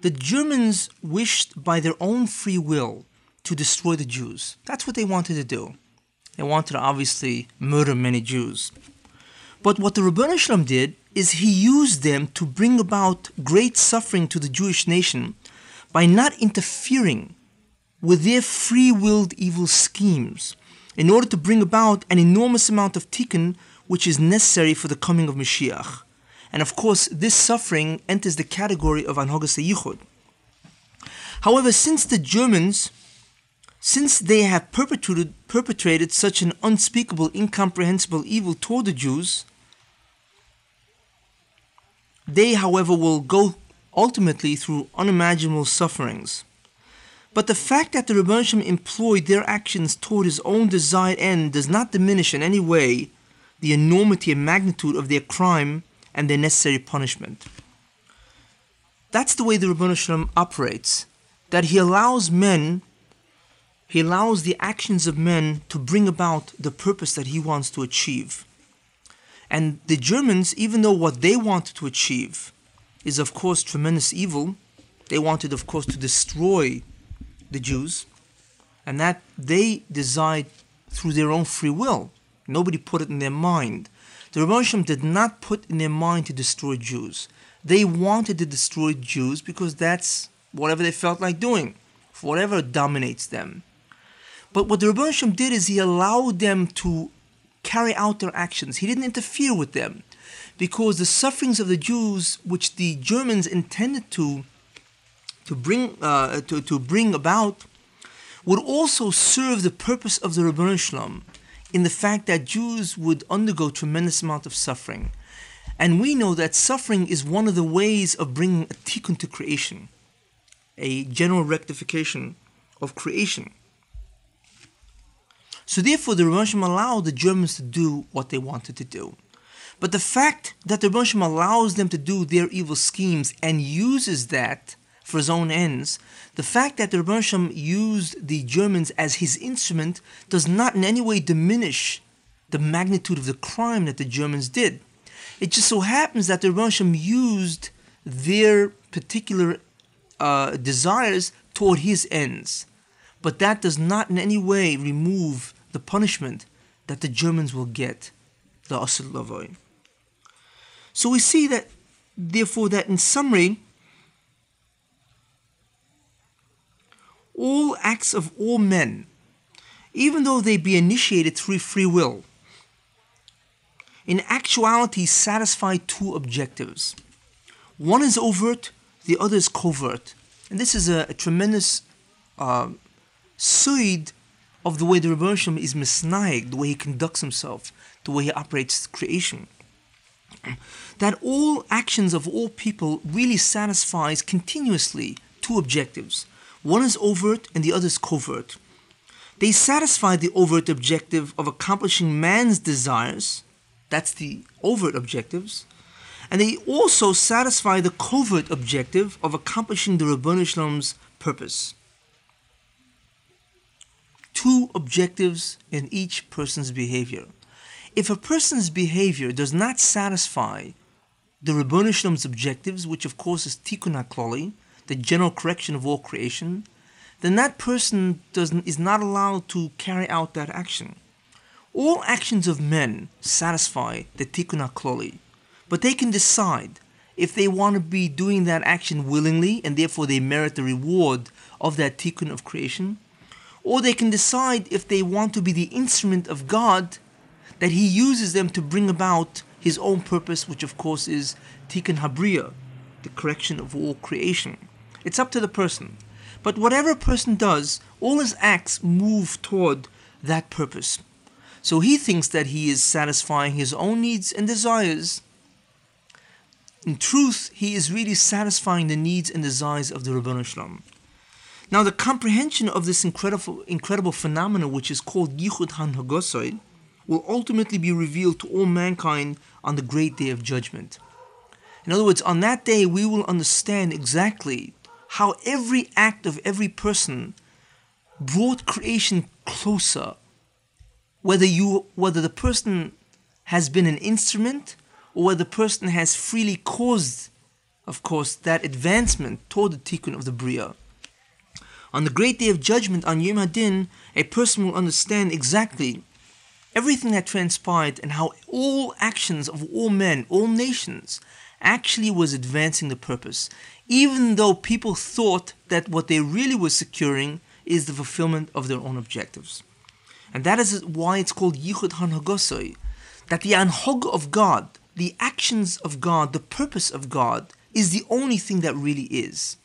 The Germans wished by their own free will to destroy the Jews. That's what they wanted to do. They wanted to obviously murder many Jews. But what the Ribbono Shel Olam did is he used them to bring about great suffering to the Jewish nation by not interfering with their free willed evil schemes in order to bring about an enormous amount of tikkun which is necessary for the coming of Mashiach. And of course, this suffering enters the category of Anhogas Yichud. However, since the Germans, since they have perpetrated, perpetrated such an unspeakable, incomprehensible evil toward the Jews, they, however, will go ultimately through unimaginable sufferings. But the fact that the Shel employed their actions toward his own desired end does not diminish in any way the enormity and magnitude of their crime and their necessary punishment. That's the way the Shel operates. That he allows men, he allows the actions of men to bring about the purpose that he wants to achieve. And the Germans, even though what they wanted to achieve is, of course, tremendous evil, they wanted, of course, to destroy the Jews, and that they desired through their own free will. Nobody put it in their mind. The Shel did not put in their mind to destroy Jews. They wanted to destroy Jews because that's whatever they felt like doing, whatever dominates them. But what the Shel did is he allowed them to carry out their actions. He didn't interfere with them because the sufferings of the Jews, which the Germans intended to to bring uh, to, to bring about, would also serve the purpose of the Shel Olam in the fact that Jews would undergo tremendous amount of suffering. And we know that suffering is one of the ways of bringing a tikkun to creation, a general rectification of creation. So therefore, the Shel allowed the Germans to do what they wanted to do. But the fact that the Shel allows them to do their evil schemes and uses that for his own ends, the fact that the Shel used the Germans as his instrument does not in any way diminish the magnitude of the crime that the Germans did. It just so happens that the Shel used their particular uh, desires toward his ends. But that does not in any way remove the punishment that the Germans will get, the Lavoy. So we see that, therefore, that in summary, all acts of all men, even though they be initiated through free will, in actuality satisfy two objectives. One is overt, the other is covert. And this is a, a tremendous uh, side of the way the Ribono Shel is misnaig, the way he conducts himself, the way he operates creation. that all actions of all people really satisfies continuously two objectives. One is overt and the other is covert. They satisfy the overt objective of accomplishing man's desires, that's the overt objectives, and they also satisfy the covert objective of accomplishing the Ribono Shel purpose. Two objectives in each person's behavior. If a person's behavior does not satisfy the Ribbono Shel Olam's objectives, which of course is Tikkun HaKlali, the general correction of all creation, then that person doesn't, is not allowed to carry out that action. All actions of men satisfy the Tikkun HaKlali, but they can decide if they want to be doing that action willingly and therefore they merit the reward of that Tikkun of creation, or they can decide if they want to be the instrument of God that He uses them to bring about His own purpose, which of course is Tikkun Habriya, the correction of all creation. It's up to the person. But whatever a person does, all his acts move toward that purpose. So he thinks that he is satisfying his own needs and desires. In truth, he is really satisfying the needs and desires of the Ribbono Shel Olam. Now, the comprehension of this incredible, incredible phenomenon, which is called Yichud Han will ultimately be revealed to all mankind on the great day of judgment. In other words, on that day, we will understand exactly how every act of every person brought creation closer. Whether you whether the person has been an instrument or whether the person has freely caused, of course, that advancement toward the tikkun of the Bria. On the great day of judgment on Yom Hadin, a person will understand exactly everything that transpired and how all actions of all men, all nations, actually was advancing the purpose even though people thought that what they really were securing is the fulfillment of their own objectives. And that is why it's called Yichud Hanhagosoi, that the Anhog of God, the actions of God, the purpose of God, is the only thing that really is.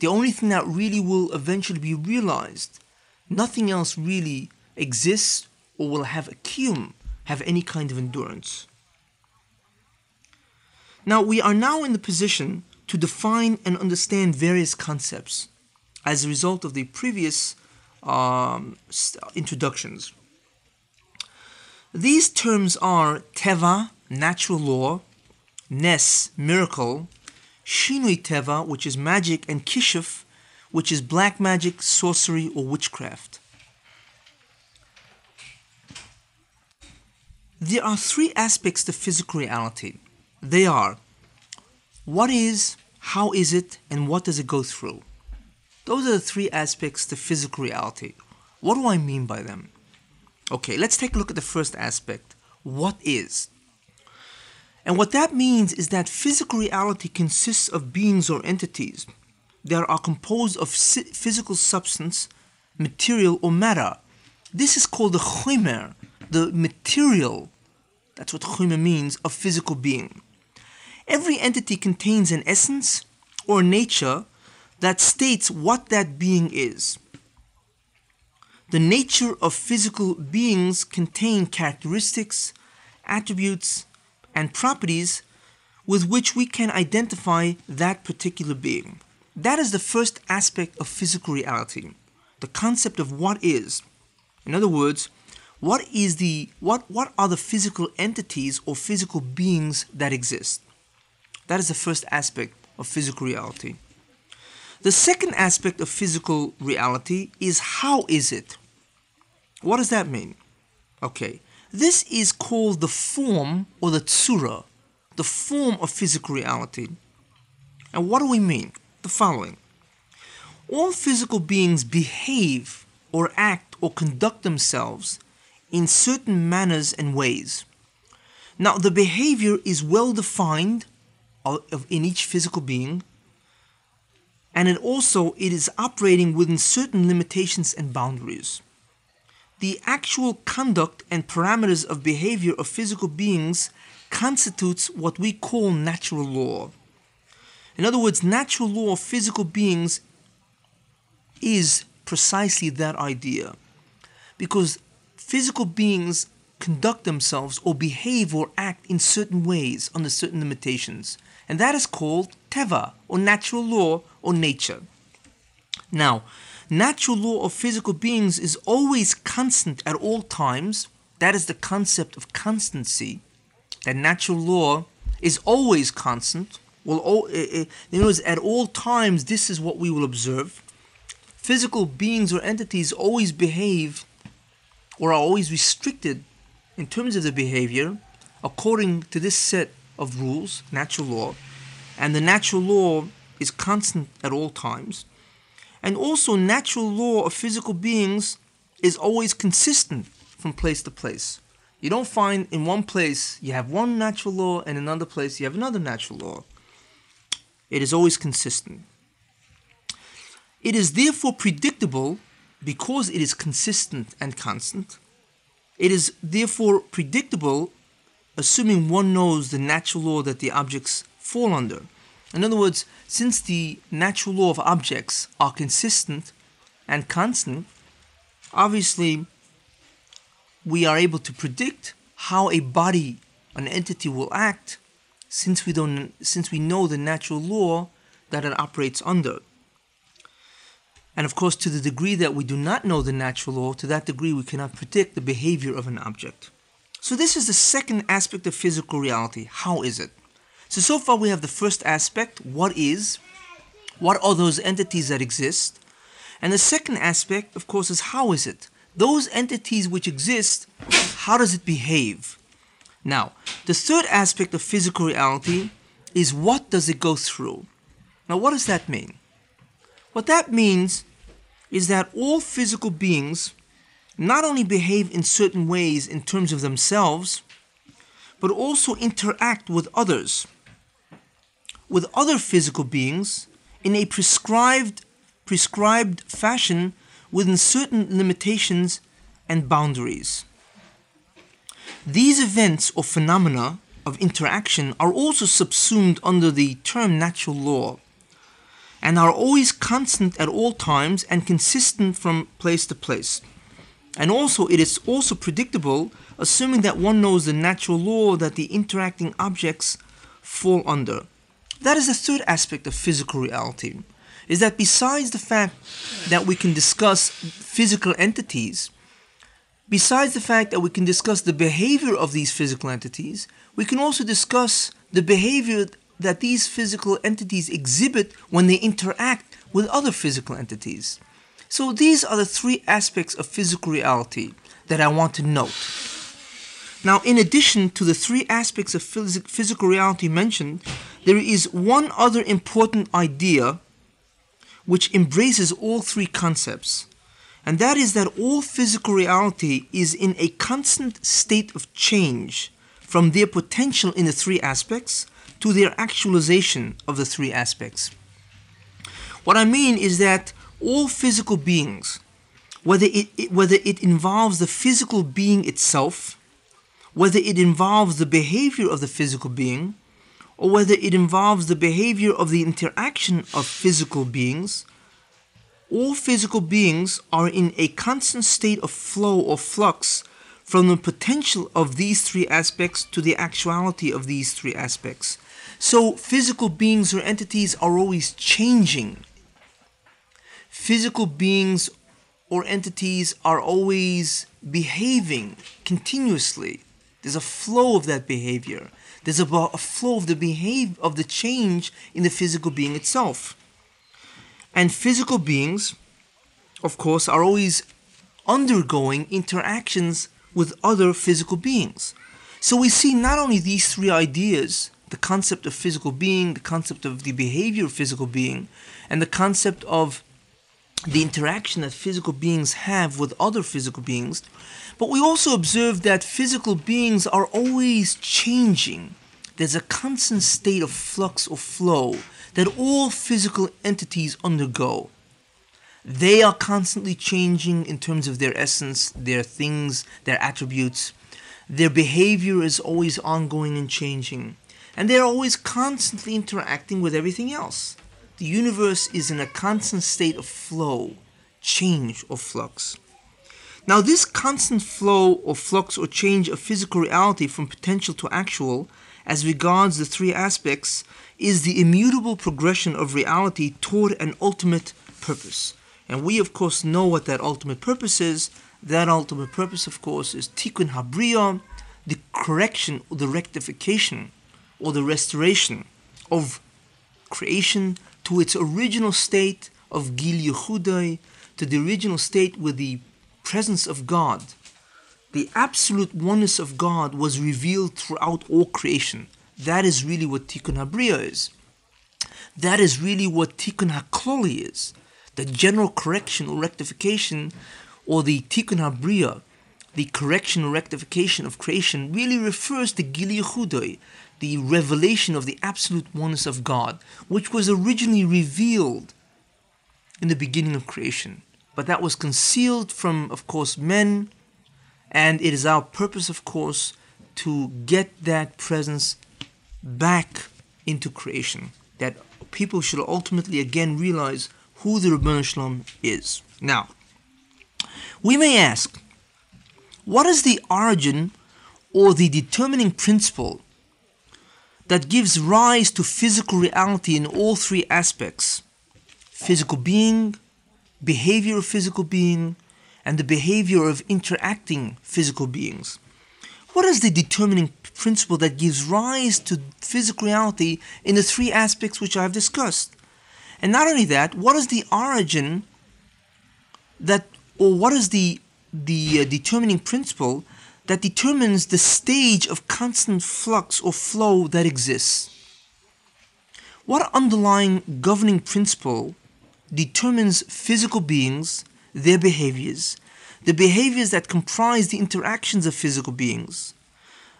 The only thing that really will eventually be realized. Nothing else really exists or will have a have any kind of endurance. Now we are now in the position to define and understand various concepts as a result of the previous um, introductions. These terms are teva, natural law, nes, miracle, shinui teva, which is magic, and kishuf, which is black magic, sorcery, or witchcraft. There are three aspects to physical reality. They are what is, how is it, and what does it go through? Those are the three aspects to physical reality. What do I mean by them? Okay, let's take a look at the first aspect. What is? And what that means is that physical reality consists of beings or entities that are composed of physical substance, material, or matter. This is called the chomer, the material, that's what chomer means, of physical being. Every entity contains an essence or nature that states what that being is. The nature of physical beings contain characteristics, attributes, and properties with which we can identify that particular being. That is the first aspect of physical reality, the concept of what is. In other words, what is the what what are the physical entities or physical beings that exist? That is the first aspect of physical reality. The second aspect of physical reality is how is it? What does that mean? Okay, this is called the form or the tsura, the form of physical reality. And what do we mean? The following All physical beings behave or act or conduct themselves in certain manners and ways. Now, the behavior is well defined in each physical being and it also it is operating within certain limitations and boundaries the actual conduct and parameters of behavior of physical beings constitutes what we call natural law. In other words natural law of physical beings is precisely that idea. Because physical beings conduct themselves or behave or act in certain ways under certain limitations. And that is called teva, or natural law, or nature. Now, natural law of physical beings is always constant at all times. That is the concept of constancy. That natural law is always constant. Well, eh, eh, in other words, at all times, this is what we will observe. Physical beings or entities always behave or are always restricted in terms of their behavior according to this set of rules, natural law, and the natural law is constant at all times. And also, natural law of physical beings is always consistent from place to place. You don't find in one place you have one natural law and in another place you have another natural law. It is always consistent. It is therefore predictable because it is consistent and constant. It is therefore predictable assuming one knows the natural law that the objects fall under. In other words, since the natural law of objects are consistent and constant, obviously we are able to predict how a body, an entity will act since we don't since we know the natural law that it operates under. And of course, to the degree that we do not know the natural law, to that degree we cannot predict the behavior of an object. So this is the second aspect of physical reality. How is it? So so far we have the first aspect, what is? What are those entities that exist? And the second aspect, of course, is how is it? Those entities which exist, how does it behave? Now, the third aspect of physical reality is what does it go through? Now, what does that mean? What that means is that all physical beings not only behave in certain ways in terms of themselves, but also interact with others, with other physical beings in a prescribed prescribed fashion within certain limitations and boundaries. These events or phenomena of interaction are also subsumed under the term natural law and are always constant at all times and consistent from place to place. And also, it is also predictable, assuming that one knows the natural law that the interacting objects fall under. That is the third aspect of physical reality is that besides the fact that we can discuss physical entities, besides the fact that we can discuss the behavior of these physical entities, we can also discuss the behavior that these physical entities exhibit when they interact with other physical entities. So these are the three aspects of physical reality that I want to note. Now, in addition to the three aspects of phys- physical reality mentioned, there is one other important idea which embraces all three concepts, and that is that all physical reality is in a constant state of change from their potential in the three aspects to their actualization of the three aspects. What I mean is that all physical beings, whether it, it, whether it involves the physical being itself, whether it involves the behavior of the physical being, or whether it involves the behavior of the interaction of physical beings, all physical beings are in a constant state of flow or flux from the potential of these three aspects to the actuality of these three aspects. So, physical beings or entities are always changing. Physical beings or entities are always behaving continuously. There's a flow of that behavior. There's a, a flow of the behave of the change in the physical being itself. And physical beings, of course, are always undergoing interactions with other physical beings. So we see not only these three ideas the concept of physical being, the concept of the behavior of physical being, and the concept of the interaction that physical beings have with other physical beings, but we also observe that physical beings are always changing. There's a constant state of flux or flow that all physical entities undergo. They are constantly changing in terms of their essence, their things, their attributes. Their behavior is always ongoing and changing. And they're always constantly interacting with everything else. The universe is in a constant state of flow, change, or flux. Now, this constant flow or flux or change of physical reality from potential to actual, as regards the three aspects, is the immutable progression of reality toward an ultimate purpose. And we, of course, know what that ultimate purpose is. That ultimate purpose, of course, is tikkun habriya, the correction or the rectification or the restoration of creation to its original state of Gil Yehudai, to the original state with the presence of God, the absolute oneness of God was revealed throughout all creation. That is really what Tikkun Habriya is. That is really what Tikkun HaKloli is. The general correction or rectification, or the Tikkun Habriya, the correction or rectification of creation, really refers to Gili the revelation of the absolute oneness of God, which was originally revealed in the beginning of creation. But that was concealed from, of course, men, and it is our purpose, of course, to get that presence back into creation. That people should ultimately again realize who the Ribbono Shel Olam is. Now, we may ask, what is the origin or the determining principle that gives rise to physical reality in all three aspects physical being, behavior of physical being, and the behavior of interacting physical beings. What is the determining principle that gives rise to physical reality in the three aspects which I've discussed? And not only that, what is the origin that, or what is the the uh, determining principle that determines the stage of constant flux or flow that exists? What underlying governing principle determines physical beings, their behaviors, the behaviors that comprise the interactions of physical beings,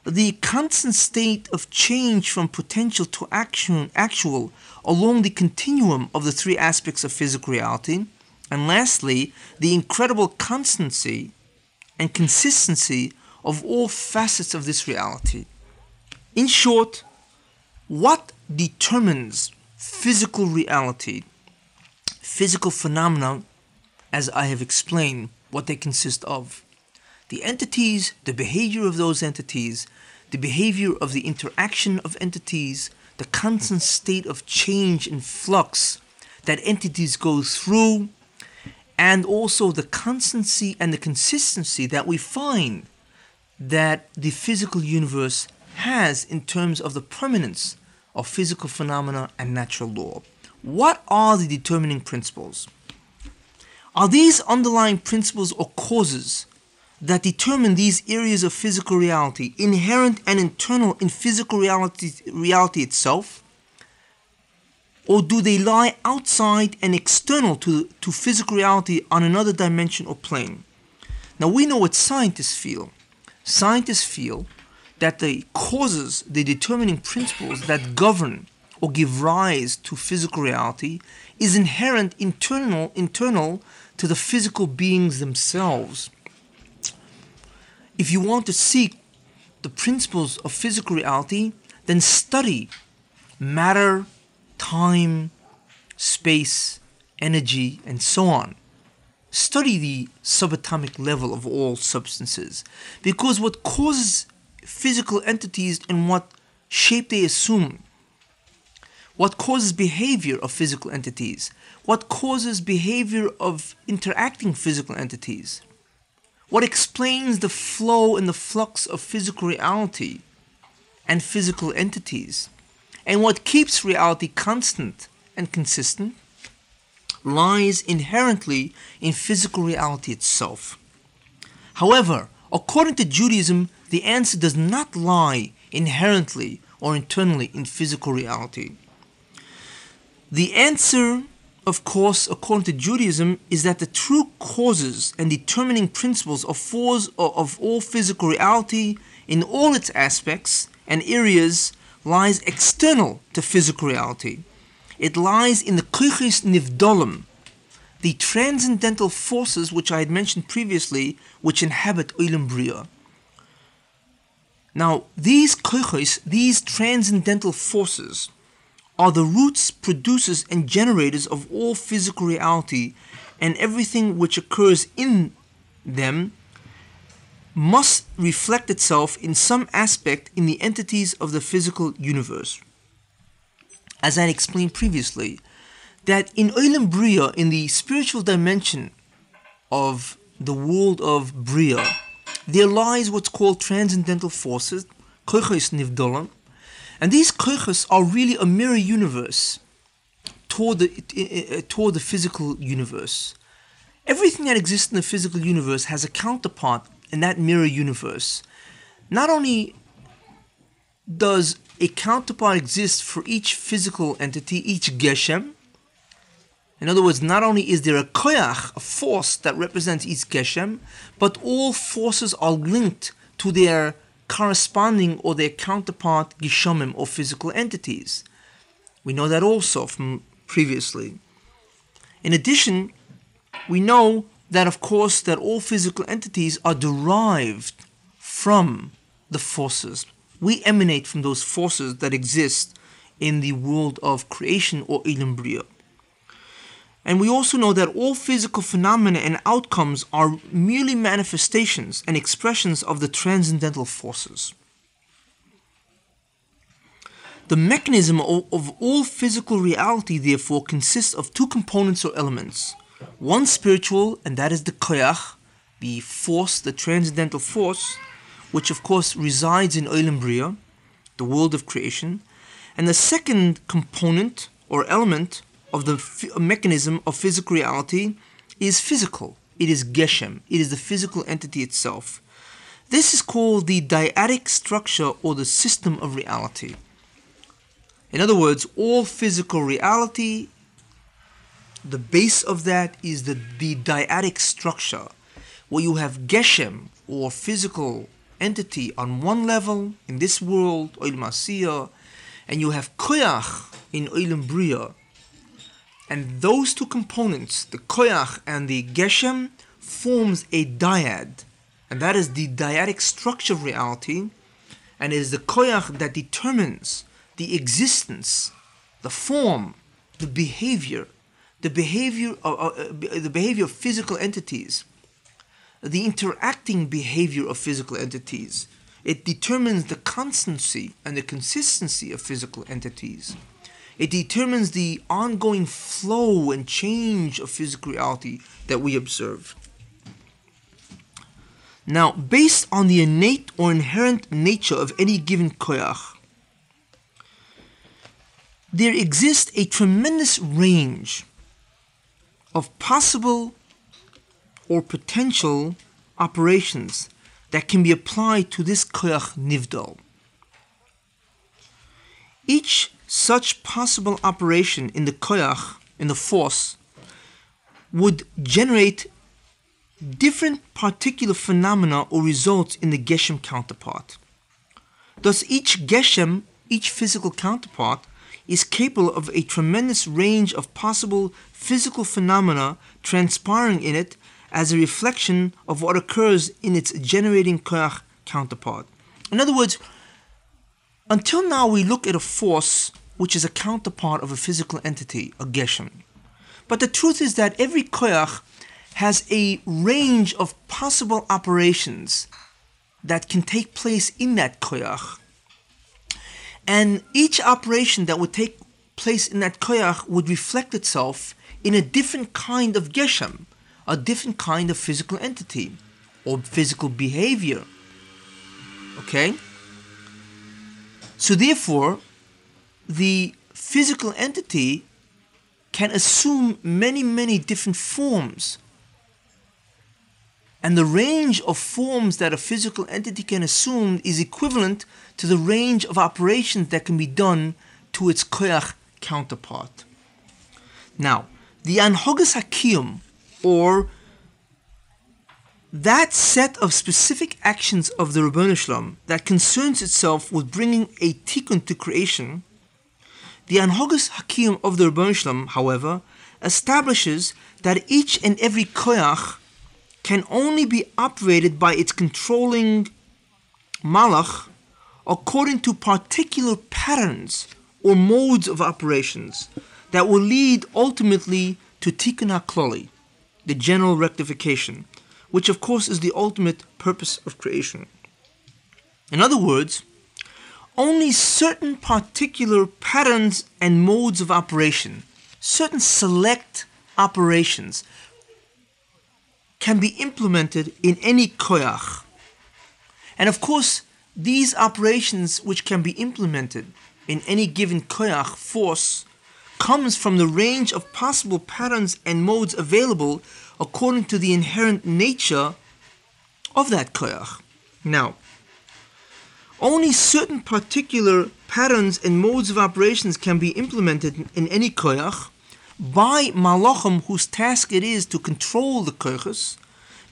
the constant state of change from potential to action, actual along the continuum of the three aspects of physical reality, and lastly, the incredible constancy and consistency of all facets of this reality. In short, what determines physical reality, physical phenomena, as I have explained, what they consist of. The entities, the behavior of those entities, the behavior of the interaction of entities, the constant state of change and flux that entities go through, and also the constancy and the consistency that we find that the physical universe has in terms of the permanence of physical phenomena and natural law. What are the determining principles? Are these underlying principles or causes that determine these areas of physical reality inherent and internal in physical reality, reality itself? Or do they lie outside and external to, to physical reality on another dimension or plane? Now we know what scientists feel. Scientists feel that the causes, the determining principles that govern or give rise to physical reality is inherent internal internal to the physical beings themselves. If you want to seek the principles of physical reality, then study matter, time, space, energy, and so on. Study the subatomic level of all substances because what causes physical entities and what shape they assume what causes behavior of physical entities, what causes behavior of interacting physical entities, what explains the flow and the flux of physical reality and physical entities, and what keeps reality constant and consistent lies inherently in physical reality itself. However, according to Judaism, the answer does not lie inherently or internally in physical reality. The answer, of course, according to Judaism, is that the true causes and determining principles of, force, of all physical reality in all its aspects and areas lies external to physical reality. It lies in the koiches nivdolim, the transcendental forces which I had mentioned previously, which inhabit Bria. Now, these koiches, these transcendental forces, are the roots, producers, and generators of all physical reality, and everything which occurs in them must reflect itself in some aspect in the entities of the physical universe. As I explained previously, that in Olam Bria, in the spiritual dimension of the world of Bria, there lies what's called transcendental forces, nivdolim, and these koiches are really a mirror universe toward the, uh, toward the physical universe. Everything that exists in the physical universe has a counterpart in that mirror universe. Not only does a counterpart exist for each physical entity, each geshem? In other words, not only is there a koyach, a force that represents each geshem, but all forces are linked to their corresponding or their counterpart geshomim or physical entities. We know that also from previously. In addition, we know that of course that all physical entities are derived from the forces. We emanate from those forces that exist in the world of creation or Olam Bria. And we also know that all physical phenomena and outcomes are merely manifestations and expressions of the transcendental forces. The mechanism of all physical reality, therefore, consists of two components or elements. One spiritual, and that is the koyach, the force, the transcendental force, which of course resides in Olam Bria, the world of creation. And the second component or element of the f- mechanism of physical reality is physical. It is Geshem. It is the physical entity itself. This is called the dyadic structure or the system of reality. In other words, all physical reality, the base of that is the, the dyadic structure, where you have Geshem, or physical entity, on one level, in this world, Oil Masiyah, and you have Koyach in Oilam Bria. And those two components, the Koyach and the Geshem, forms a dyad. And that is the dyadic structure of reality, and it is the Koyach that determines the existence, the form, the behavior, the behavior of, uh, the behavior of physical entities, the interacting behavior of physical entities. It determines the constancy and the consistency of physical entities. It determines the ongoing flow and change of physical reality that we observe. Now, based on the innate or inherent nature of any given koyach, there exists a tremendous range of possible or potential operations that can be applied to this koyach nivdal. Each such possible operation in the koyach, in the force, would generate different particular phenomena or results in the geshem counterpart. Thus, each geshem, each physical counterpart, is capable of a tremendous range of possible physical phenomena transpiring in it as a reflection of what occurs in its generating koyach counterpart. In other words, until now we look at a force which is a counterpart of a physical entity, a geshem. But the truth is that every koyach has a range of possible operations that can take place in that koyach and each operation that would take place in that koyach would reflect itself in a different kind of geshem, a different kind of physical entity or physical behavior. Okay? So therefore, the physical entity can assume many, many different forms. And the range of forms that a physical entity can assume is equivalent to the range of operations that can be done to its koyach counterpart. Now, the anhogas hakiyum, or that set of specific actions of the Ribbono Shel Olam that concerns itself with bringing a tikkun to creation, the anhogas Hakim of the Ribbono Shel Olam, however, establishes that each and every koyach can only be operated by its controlling malach according to particular patterns or modes of operations that will lead ultimately to tikkun haklali, the general rectification, which of course is the ultimate purpose of creation. In other words, only certain particular patterns and modes of operation, certain select operations, can be implemented in any koyach. And of course, these operations, which can be implemented in any given koyach force, comes from the range of possible patterns and modes available according to the inherent nature of that koyach. Now, only certain particular patterns and modes of operations can be implemented in any koyach by malachim whose task it is to control the koyachs,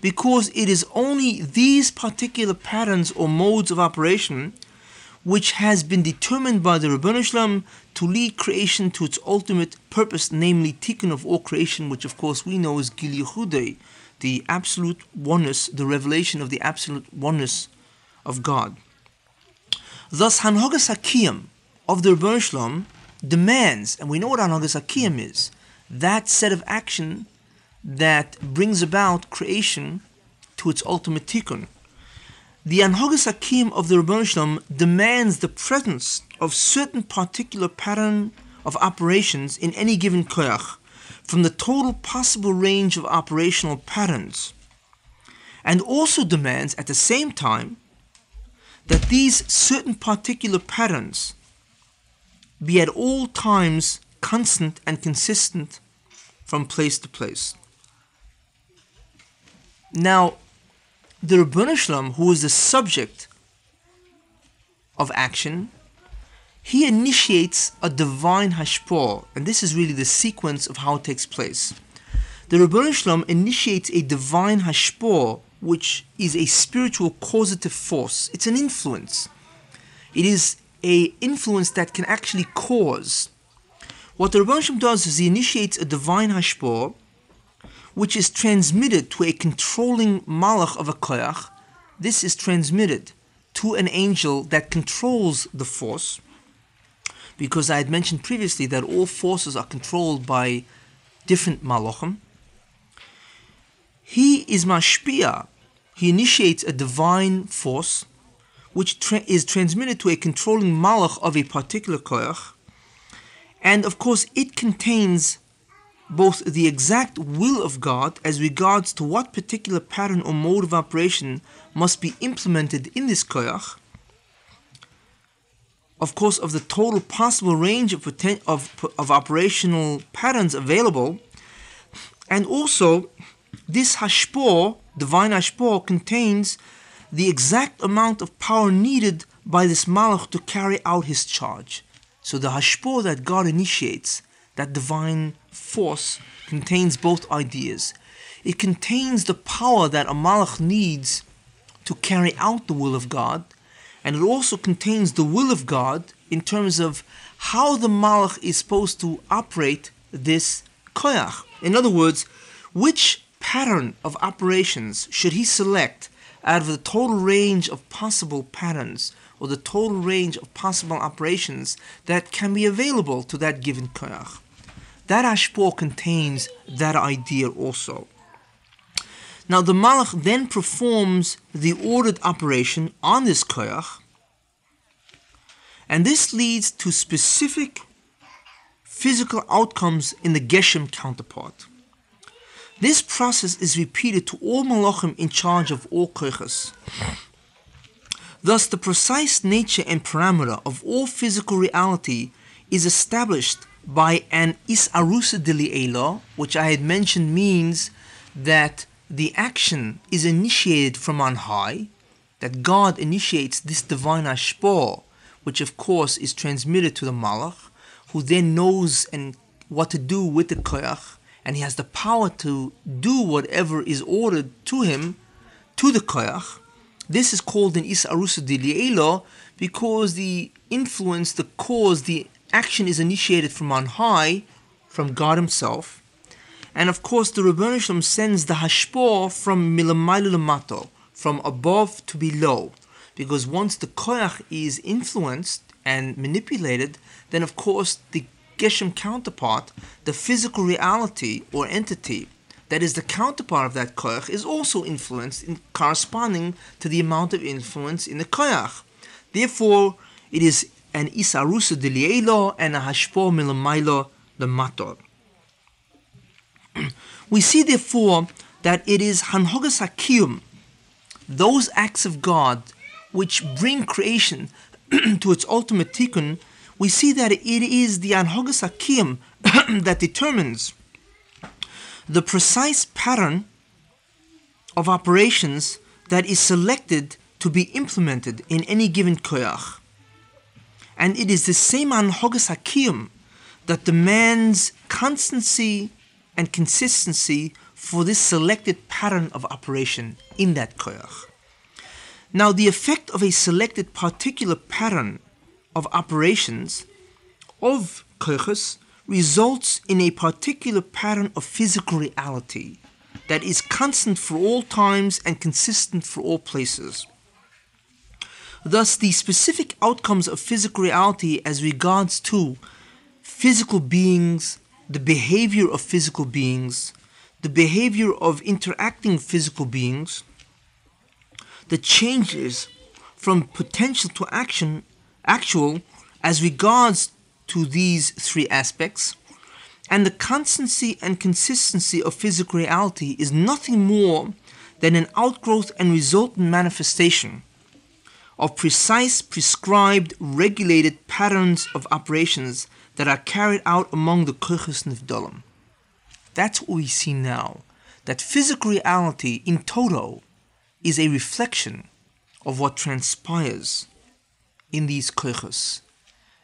because it is only these particular patterns or modes of operation which has been determined by the Shalom to lead creation to its ultimate purpose, namely tikkun of all creation, which of course we know is Gil Yehudei, the absolute oneness, the revelation of the absolute oneness of God. Thus, Hanhogas Hakiyam of the Ribbono Shel Olam demands, and we know what Hanhogas Hakiyam is, that set of action that brings about creation to its ultimate tikkun. The Anhogas Hakim of the Ribbono Shel Olam demands the presence of certain particular pattern of operations in any given koyach from the total possible range of operational patterns, and also demands at the same time that these certain particular patterns be at all times constant and consistent from place to place. Now, the Ribbono Shel Olam, who is the subject of action, he initiates a divine hashpor, and this is really the sequence of how it takes place. The Ribbono Shel Olam initiates a divine hashpor, which is a spiritual causative force. It's an influence. It is a influence that can actually cause. What the Ribbono Shel Olam does is he initiates a divine hashpor, which is transmitted to a controlling malach of a koyach. This is transmitted to an angel that controls the force because I had mentioned previously that all forces are controlled by different malachim. He is mashpia. He initiates a divine force, which tra- is transmitted to a controlling malach of a particular koyach, and of course it contains both the exact will of God as regards to what particular pattern or mode of operation must be implemented in this koyach, of course, of the total possible range of, poten- of, of operational patterns available, and also this hashpor, divine hashpor, contains the exact amount of power needed by this malach to carry out his charge. So the hashpor that God initiates, that divine force, contains both ideas. It contains the power that a malach needs to carry out the will of God, and it also contains the will of God in terms of how the malach is supposed to operate this koyach. In other words, which pattern of operations should he select out of the total range of possible patterns or the total range of possible operations that can be available to that given koyach? That ashpor contains that idea also. Now the malach then performs the ordered operation on this koyach, and this leads to specific physical outcomes in the geshem counterpart. This process is repeated to all malachim in charge of all koyachas. Thus, the precise nature and parameter of all physical reality is established by an isarusa dili which I had mentioned means that the action is initiated from on high, that God initiates this divine ashpor, which of course is transmitted to the malach, who then knows and what to do with the koyach, and he has the power to do whatever is ordered to him, to the koyach. This is called an isarusa dilielo because the influence, the cause, the action is initiated from on high, from God Himself. And of course, the Ribbono Shel Olam sends the hashpor from milmaila lemata, from above to below. Because once the koyach is influenced and manipulated, then of course the geshem counterpart, the physical reality or entity that is the counterpart of that koyach, is also influenced in corresponding to the amount of influence in the koyach. Therefore, it is an isarusa delielo and a hashpor milmaila lemata. We see therefore that it is Hanhogas Hakiyum, those acts of God which bring creation to its ultimate tikkun, we see that it is the Hanhogas Hakiyum that determines the precise pattern of operations that is selected to be implemented in any given koyach. And it is the same anhogas hakiyum that demands constancy and consistency for this selected pattern of operation in that koyach. Now, the effect of a selected particular pattern of operations of koyches results in a particular pattern of physical reality that is constant for all times and consistent for all places. Thus, the specific outcomes of physical reality as regards to physical beings, the behavior of physical beings, the behavior of interacting physical beings, the changes from potential to action, actual, as regards to these three aspects, and the constancy and consistency of physical reality is nothing more than an outgrowth and resultant manifestation of precise, prescribed, regulated patterns of operations that are carried out among the Kochas Nivdalim. That's what we see now. That physical reality in toto is a reflection of what transpires in these Kochas.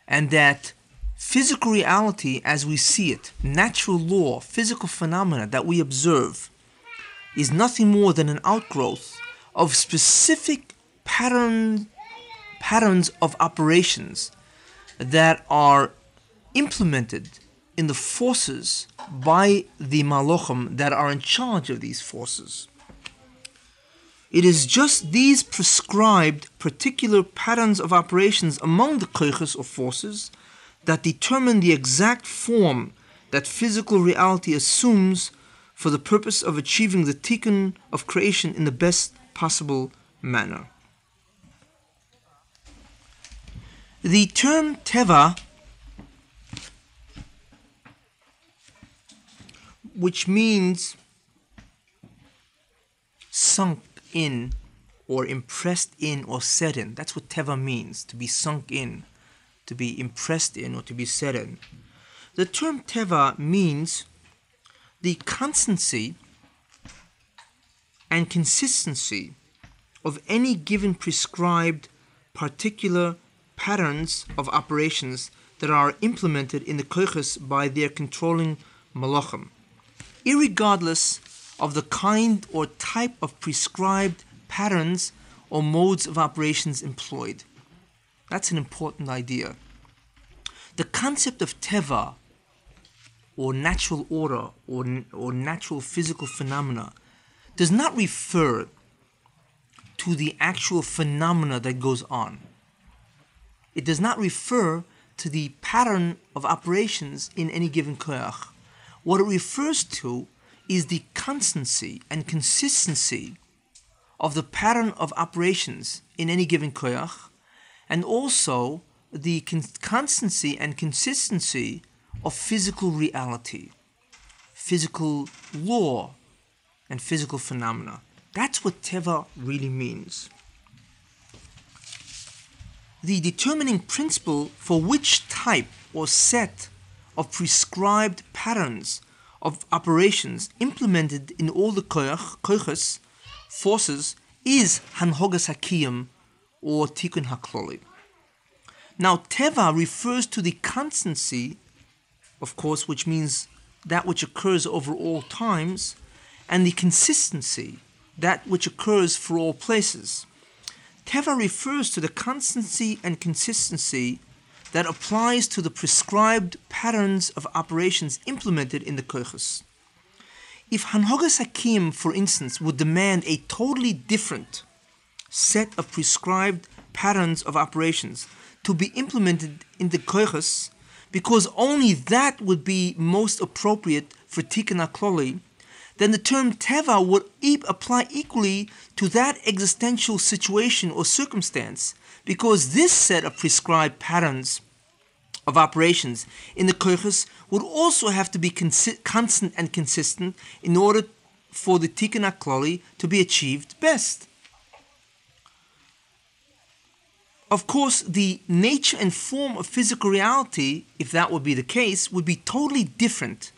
And that physical reality as we see it, natural law, physical phenomena that we observe, is nothing more than an outgrowth of specific pattern, patterns of operations that are implemented in the forces by the Malachim that are in charge of these forces. It is just these prescribed particular patterns of operations among the koiches or forces that determine the exact form that physical reality assumes for the purpose of achieving the tikkun of creation in the best possible manner. The term teva, which means sunk in or impressed in or set in, that's what teva means, to be sunk in to be impressed in or to be set in. The term teva means the constancy and consistency of any given prescribed particular patterns of operations that are implemented in the koiches by their controlling malachim, irregardless of the kind or type of prescribed patterns or modes of operations employed. That's an important idea. The concept of teva, or natural order, or, or natural physical phenomena, does not refer to the actual phenomena that goes on. It does not refer to the pattern of operations in any given koyach. What it refers to is the constancy and consistency of the pattern of operations in any given koyach and also the con- constancy and consistency of physical reality, physical law, and physical phenomena. That's what Teva really means. The determining principle for which type or set of prescribed patterns of operations implemented in all the koyach, forces is Hanhogas Hakiyim or tikkun hakloli. Now, teva refers to the constancy, of course, which means that which occurs over all times, and the consistency, that which occurs for all places. Teva refers to the constancy and consistency that applies to the prescribed patterns of operations implemented in the koiches. If Hanhogas Hakim, for instance, would demand a totally different set of prescribed patterns of operations to be implemented in the koiches, because only that would be most appropriate for tikkun kloli, then the term teva would e- apply equally to that existential situation or circumstance, because this set of prescribed patterns of operations in the koiches would also have to be consi- constant and consistent in order for the tikkun kloli to be achieved best. Of course, the nature and form of physical reality, if that would be the case, would be totally different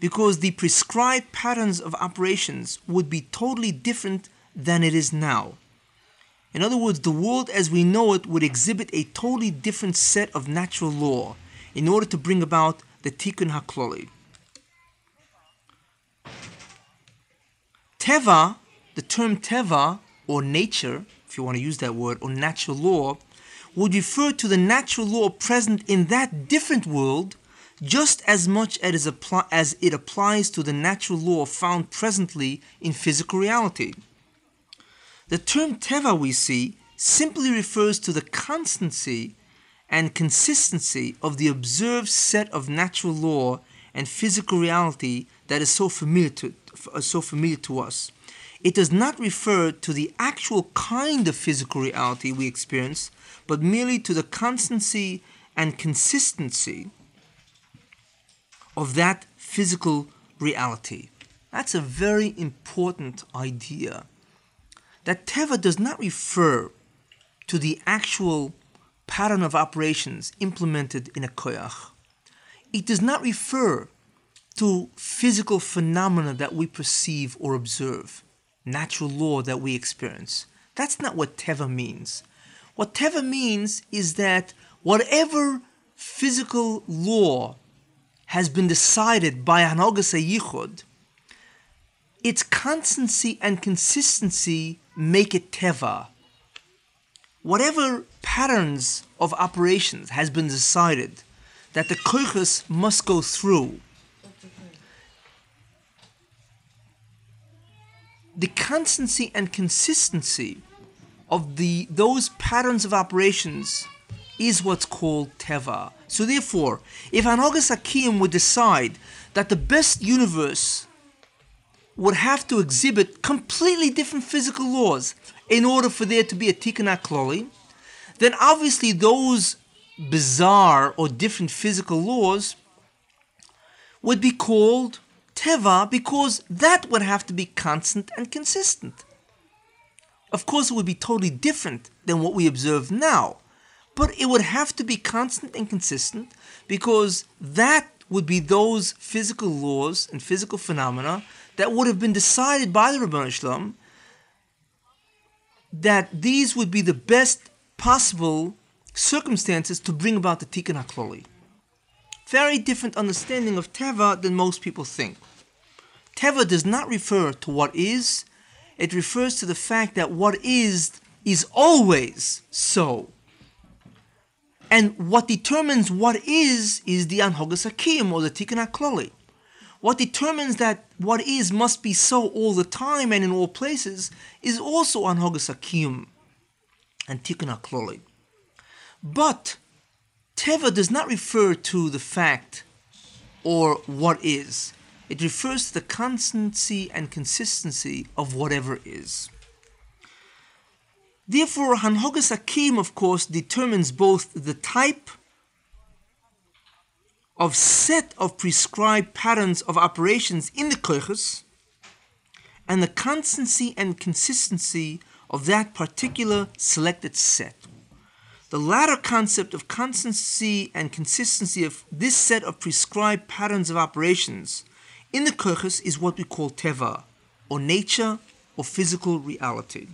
because the prescribed patterns of operations would be totally different than it is now. In other words, the world as we know it would exhibit a totally different set of natural law in order to bring about the Tikkun HaKloli. Teva, the term Teva, or nature, if you want to use that word, or natural law, would refer to the natural law present in that different world just as much as, as it applies to the natural law found presently in physical reality. The term teva we see simply refers to the constancy and consistency of the observed set of natural law and physical reality that is so familiar to, so familiar to us. It does not refer to the actual kind of physical reality we experience, but merely to the constancy and consistency of that physical reality. That's a very important idea. That Teva does not refer to the actual pattern of operations implemented in a koyach. It does not refer to physical phenomena that we perceive or observe, natural law that we experience. That's not what Teva means. What Teva means is that whatever physical law has been decided by Hanogas Yichud, its constancy and consistency make it Teva. Whatever patterns of operations has been decided that the koiches must go through, the constancy and consistency of the those patterns of operations is what's called teva. So therefore, if Hanogas Akim would decide that the best universe would have to exhibit completely different physical laws in order for there to be a tikkun kloli, then obviously those bizarre or different physical laws would be called teva because that would have to be constant and consistent. Of course, it would be totally different than what we observe now but it would have to be constant and consistent because that would be those physical laws and physical phenomena that would have been decided by the Ribbono Shel Olam that these would be the best possible circumstances to bring about the Tikkun HaKloli. Very different understanding of Teva than most people think. Teva does not refer to what is, it refers to the fact that what is is always so. And what determines what is, is the Anhogas Hakim or the Tikkun HaKloli. What determines that what is must be so all the time and in all places is also Anhogas and Tikkun HaKloli. But Teva does not refer to the fact or what is. It refers to the constancy and consistency of whatever is. Therefore, Hanhogas Akim, of course, determines both the type of set of prescribed patterns of operations in the koiches and the constancy and consistency of that particular selected set. The latter concept of constancy and consistency of this set of prescribed patterns of operations in the koiches is what we call teva, or nature or physical reality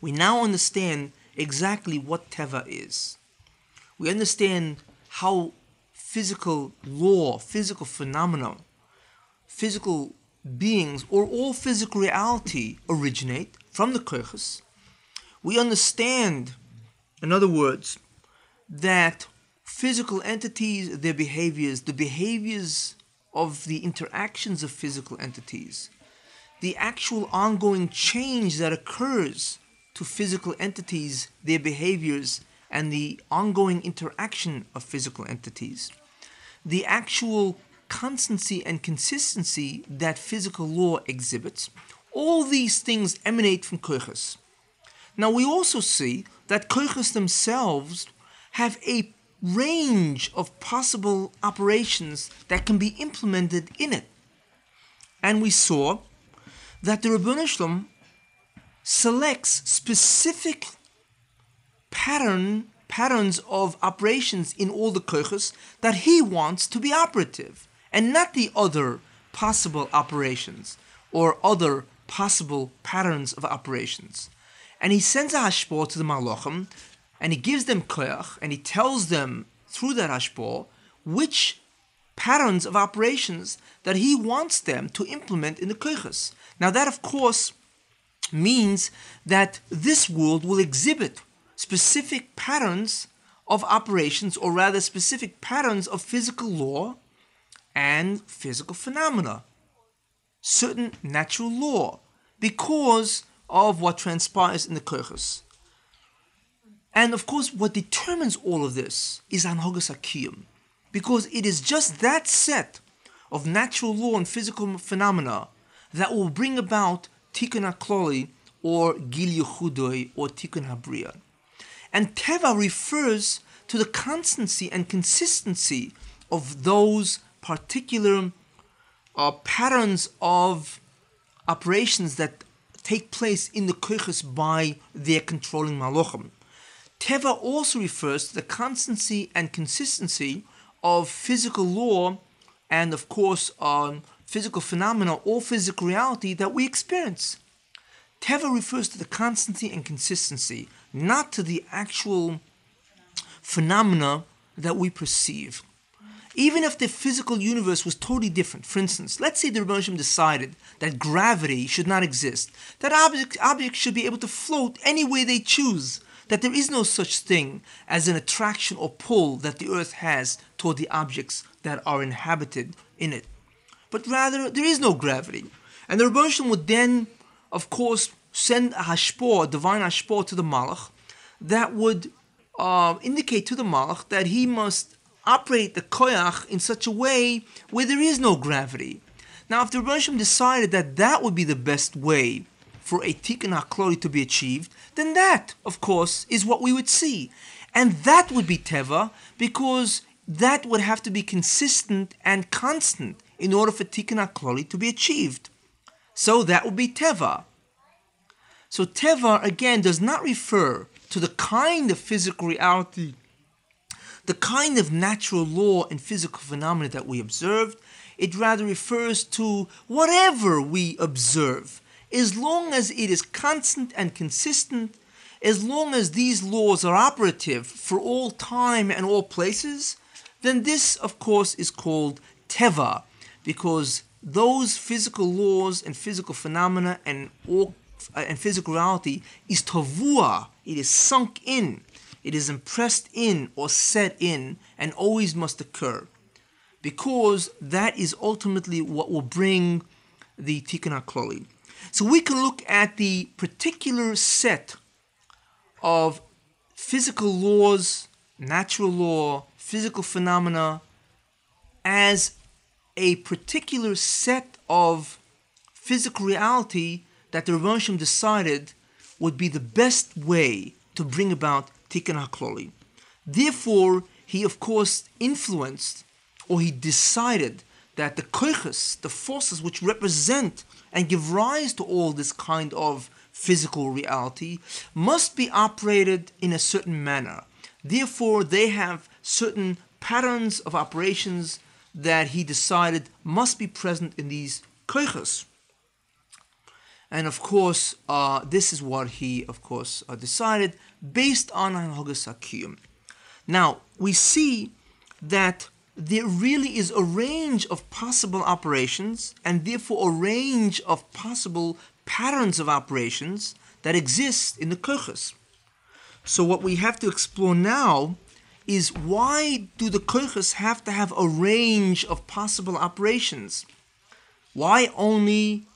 we now understand exactly what Teva is. We understand how physical law, physical phenomena, physical beings, or all physical reality originate from the Koiches. We understand, in other words, that physical entities, their behaviors, the behaviors of the interactions of physical entities, the actual ongoing change that occurs to physical entities, their behaviors, and the ongoing interaction of physical entities. The actual constancy and consistency that physical law exhibits, all these things emanate from koiches. Now we also see that koiches themselves have a range of possible operations that can be implemented in it. And we saw that the Ribbono Shel Olam selects specific pattern patterns of operations in all the koiches that he wants to be operative, and not the other possible operations or other possible patterns of operations. And he sends a hashpor to the malachim, and he gives them koyach, and he tells them through that hashpor which patterns of operations that he wants them to implement in the koychas. Now that, of course, means that this world will exhibit specific patterns of operations, or rather specific patterns of physical law and physical phenomena, certain natural law, because of what transpires in the koiches. And of course, what determines all of this is Anhogas Akiyum, because it is just that set of natural law and physical phenomena that will bring about Tikkun HaKloli or Gil Yechudoi or Tikkun HaBriya. And Teva refers to the constancy and consistency of those particular uh, patterns of operations that take place in the koiches by their controlling malachim. Teva also refers to the constancy and consistency of physical law and, of course, um, physical phenomena or physical reality that we experience. Teva refers to the constancy and consistency, not to the actual phenomena that we perceive. Even if the physical universe was totally different, for instance, let's say the Rebbe decided that gravity should not exist, that objects, objects should be able to float any way they choose, that there is no such thing as an attraction or pull that the earth has toward the objects that are inhabited in it. But rather, there is no gravity. And the Rebbe would then, of course, send a hashpor, a divine hashpor to the Malach that would uh, indicate to the Malach that he must operate the koyach in such a way where there is no gravity. Now, if the Rebbe decided that that would be the best way for a tikkun hakloli to be achieved, then that, of course, is what we would see. And that would be teva because that would have to be consistent and constant in order for tikkun hakloli to be achieved. So that would be teva. So teva again does not refer to the kind of physical reality the kind of natural law and physical phenomena that we observed. It rather refers to whatever we observe, as long as it is constant and consistent, as long as these laws are operative for all time and all places, then this, of course, is called teva, because those physical laws and physical phenomena and all Uh, and physical reality is tavua, it is sunk in. It is impressed in or set in and always must occur. Because that is ultimately what will bring the Tikkun HaKloli. So we can look at the particular set of physical laws, natural law, physical phenomena as a particular set of physical reality that the Rebbe decided would be the best way to bring about Tikkun HaKloli. Therefore, he of course influenced or he decided that the koiches, the forces which represent and give rise to all this kind of physical reality, must be operated in a certain manner. Therefore, they have certain patterns of operations that he decided must be present in these koiches. And of course, uh, this is what he, of course, uh, decided based on Akiyum. Now, we see that there really is a range of possible operations and therefore a range of possible patterns of operations that exist in the koiches. So what we have to explore now is why do the koiches have to have a range of possible operations? Why only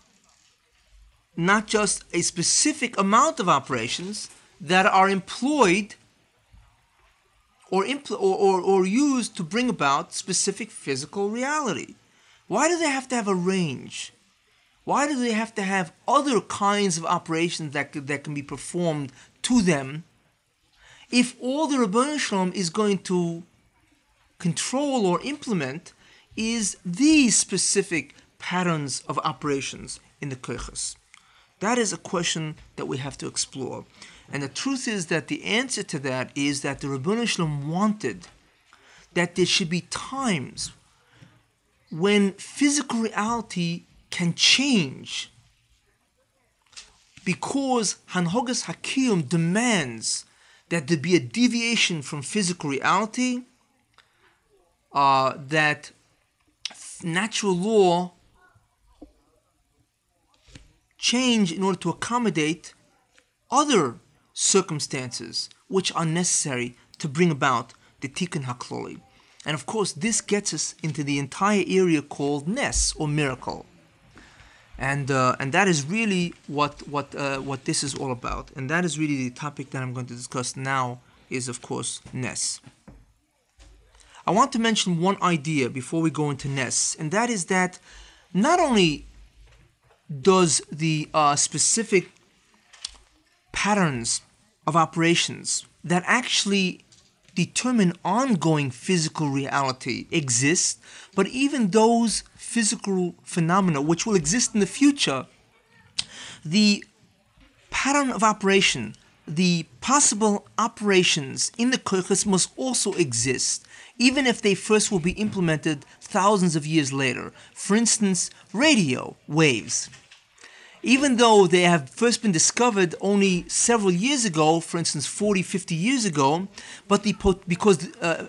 not just a specific amount of operations that are employed or, impl- or, or, or used to bring about specific physical reality. Why do they have to have a range? Why do they have to have other kinds of operations that, that can be performed to them if all the Ribbono Shel Olam is going to control or implement is these specific patterns of operations in the Koiches? That is a question that we have to explore. And the truth is that the answer to that is that the Ribbono Shel Olam wanted that there should be times when physical reality can change because Hanhogas Hakiyum demands that there be a deviation from physical reality, uh, that natural law change in order to accommodate other circumstances which are necessary to bring about the Tikkun HaKloli. And of course, this gets us into the entire area called Nes, or miracle. And, uh, and that is really what, what, uh, what this is all about. And that is really the topic that I'm going to discuss now is, of course, Nes. I want to mention one idea before we go into Nes, and that is that not only does the uh, specific patterns of operations that actually determine ongoing physical reality exist, but even those physical phenomena which will exist in the future, the pattern of operation, the possible operations in the koiches must also exist, even if they first will be implemented thousands of years later. For instance, radio waves even though they have first been discovered only several years ago, for instance, 40, 50 years ago, but the because uh,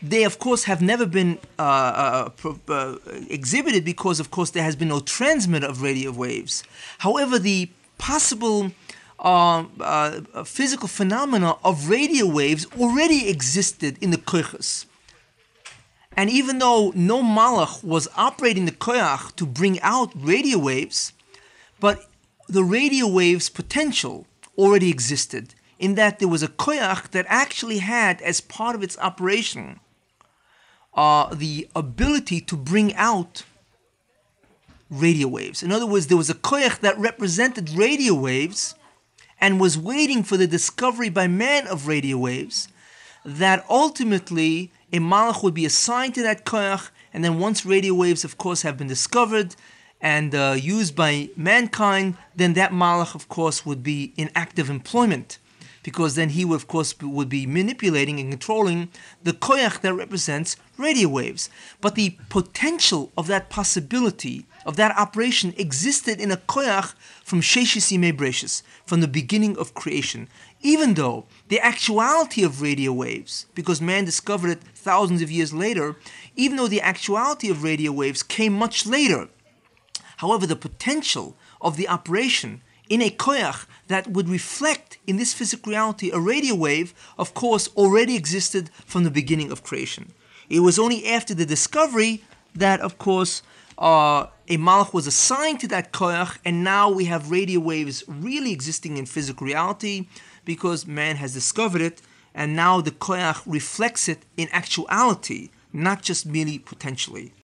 they of course have never been uh, uh, uh, exhibited because of course there has been no transmitter of radio waves. However, the possible um, uh, physical phenomena of radio waves already existed in the koiches. And even though no malach was operating the koyach to bring out radio waves, but the radio wave's potential already existed in that there was a koyach that actually had, as part of its operation, uh, the ability to bring out radio waves. In other words, there was a koyach that represented radio waves and was waiting for the discovery by man of radio waves that ultimately a malach would be assigned to that koyach and then once radio waves of course have been discovered and uh, used by mankind, then that malach, of course, would be in active employment, because then he, would, of course, would be manipulating and controlling the koyach that represents radio waves. But the potential of that possibility of that operation existed in a koyach from Sheshis Yimei from the beginning of creation. Even though the actuality of radio waves, because man discovered it thousands of years later, even though the actuality of radio waves came much later, However, the potential of the operation in a koyach that would reflect in this physical reality a radio wave, of course, already existed from the beginning of creation. It was only after the discovery that, of course, uh, a malach was assigned to that koyach, and now we have radio waves really existing in physical reality because man has discovered it, and now the koyach reflects it in actuality, not just merely potentially.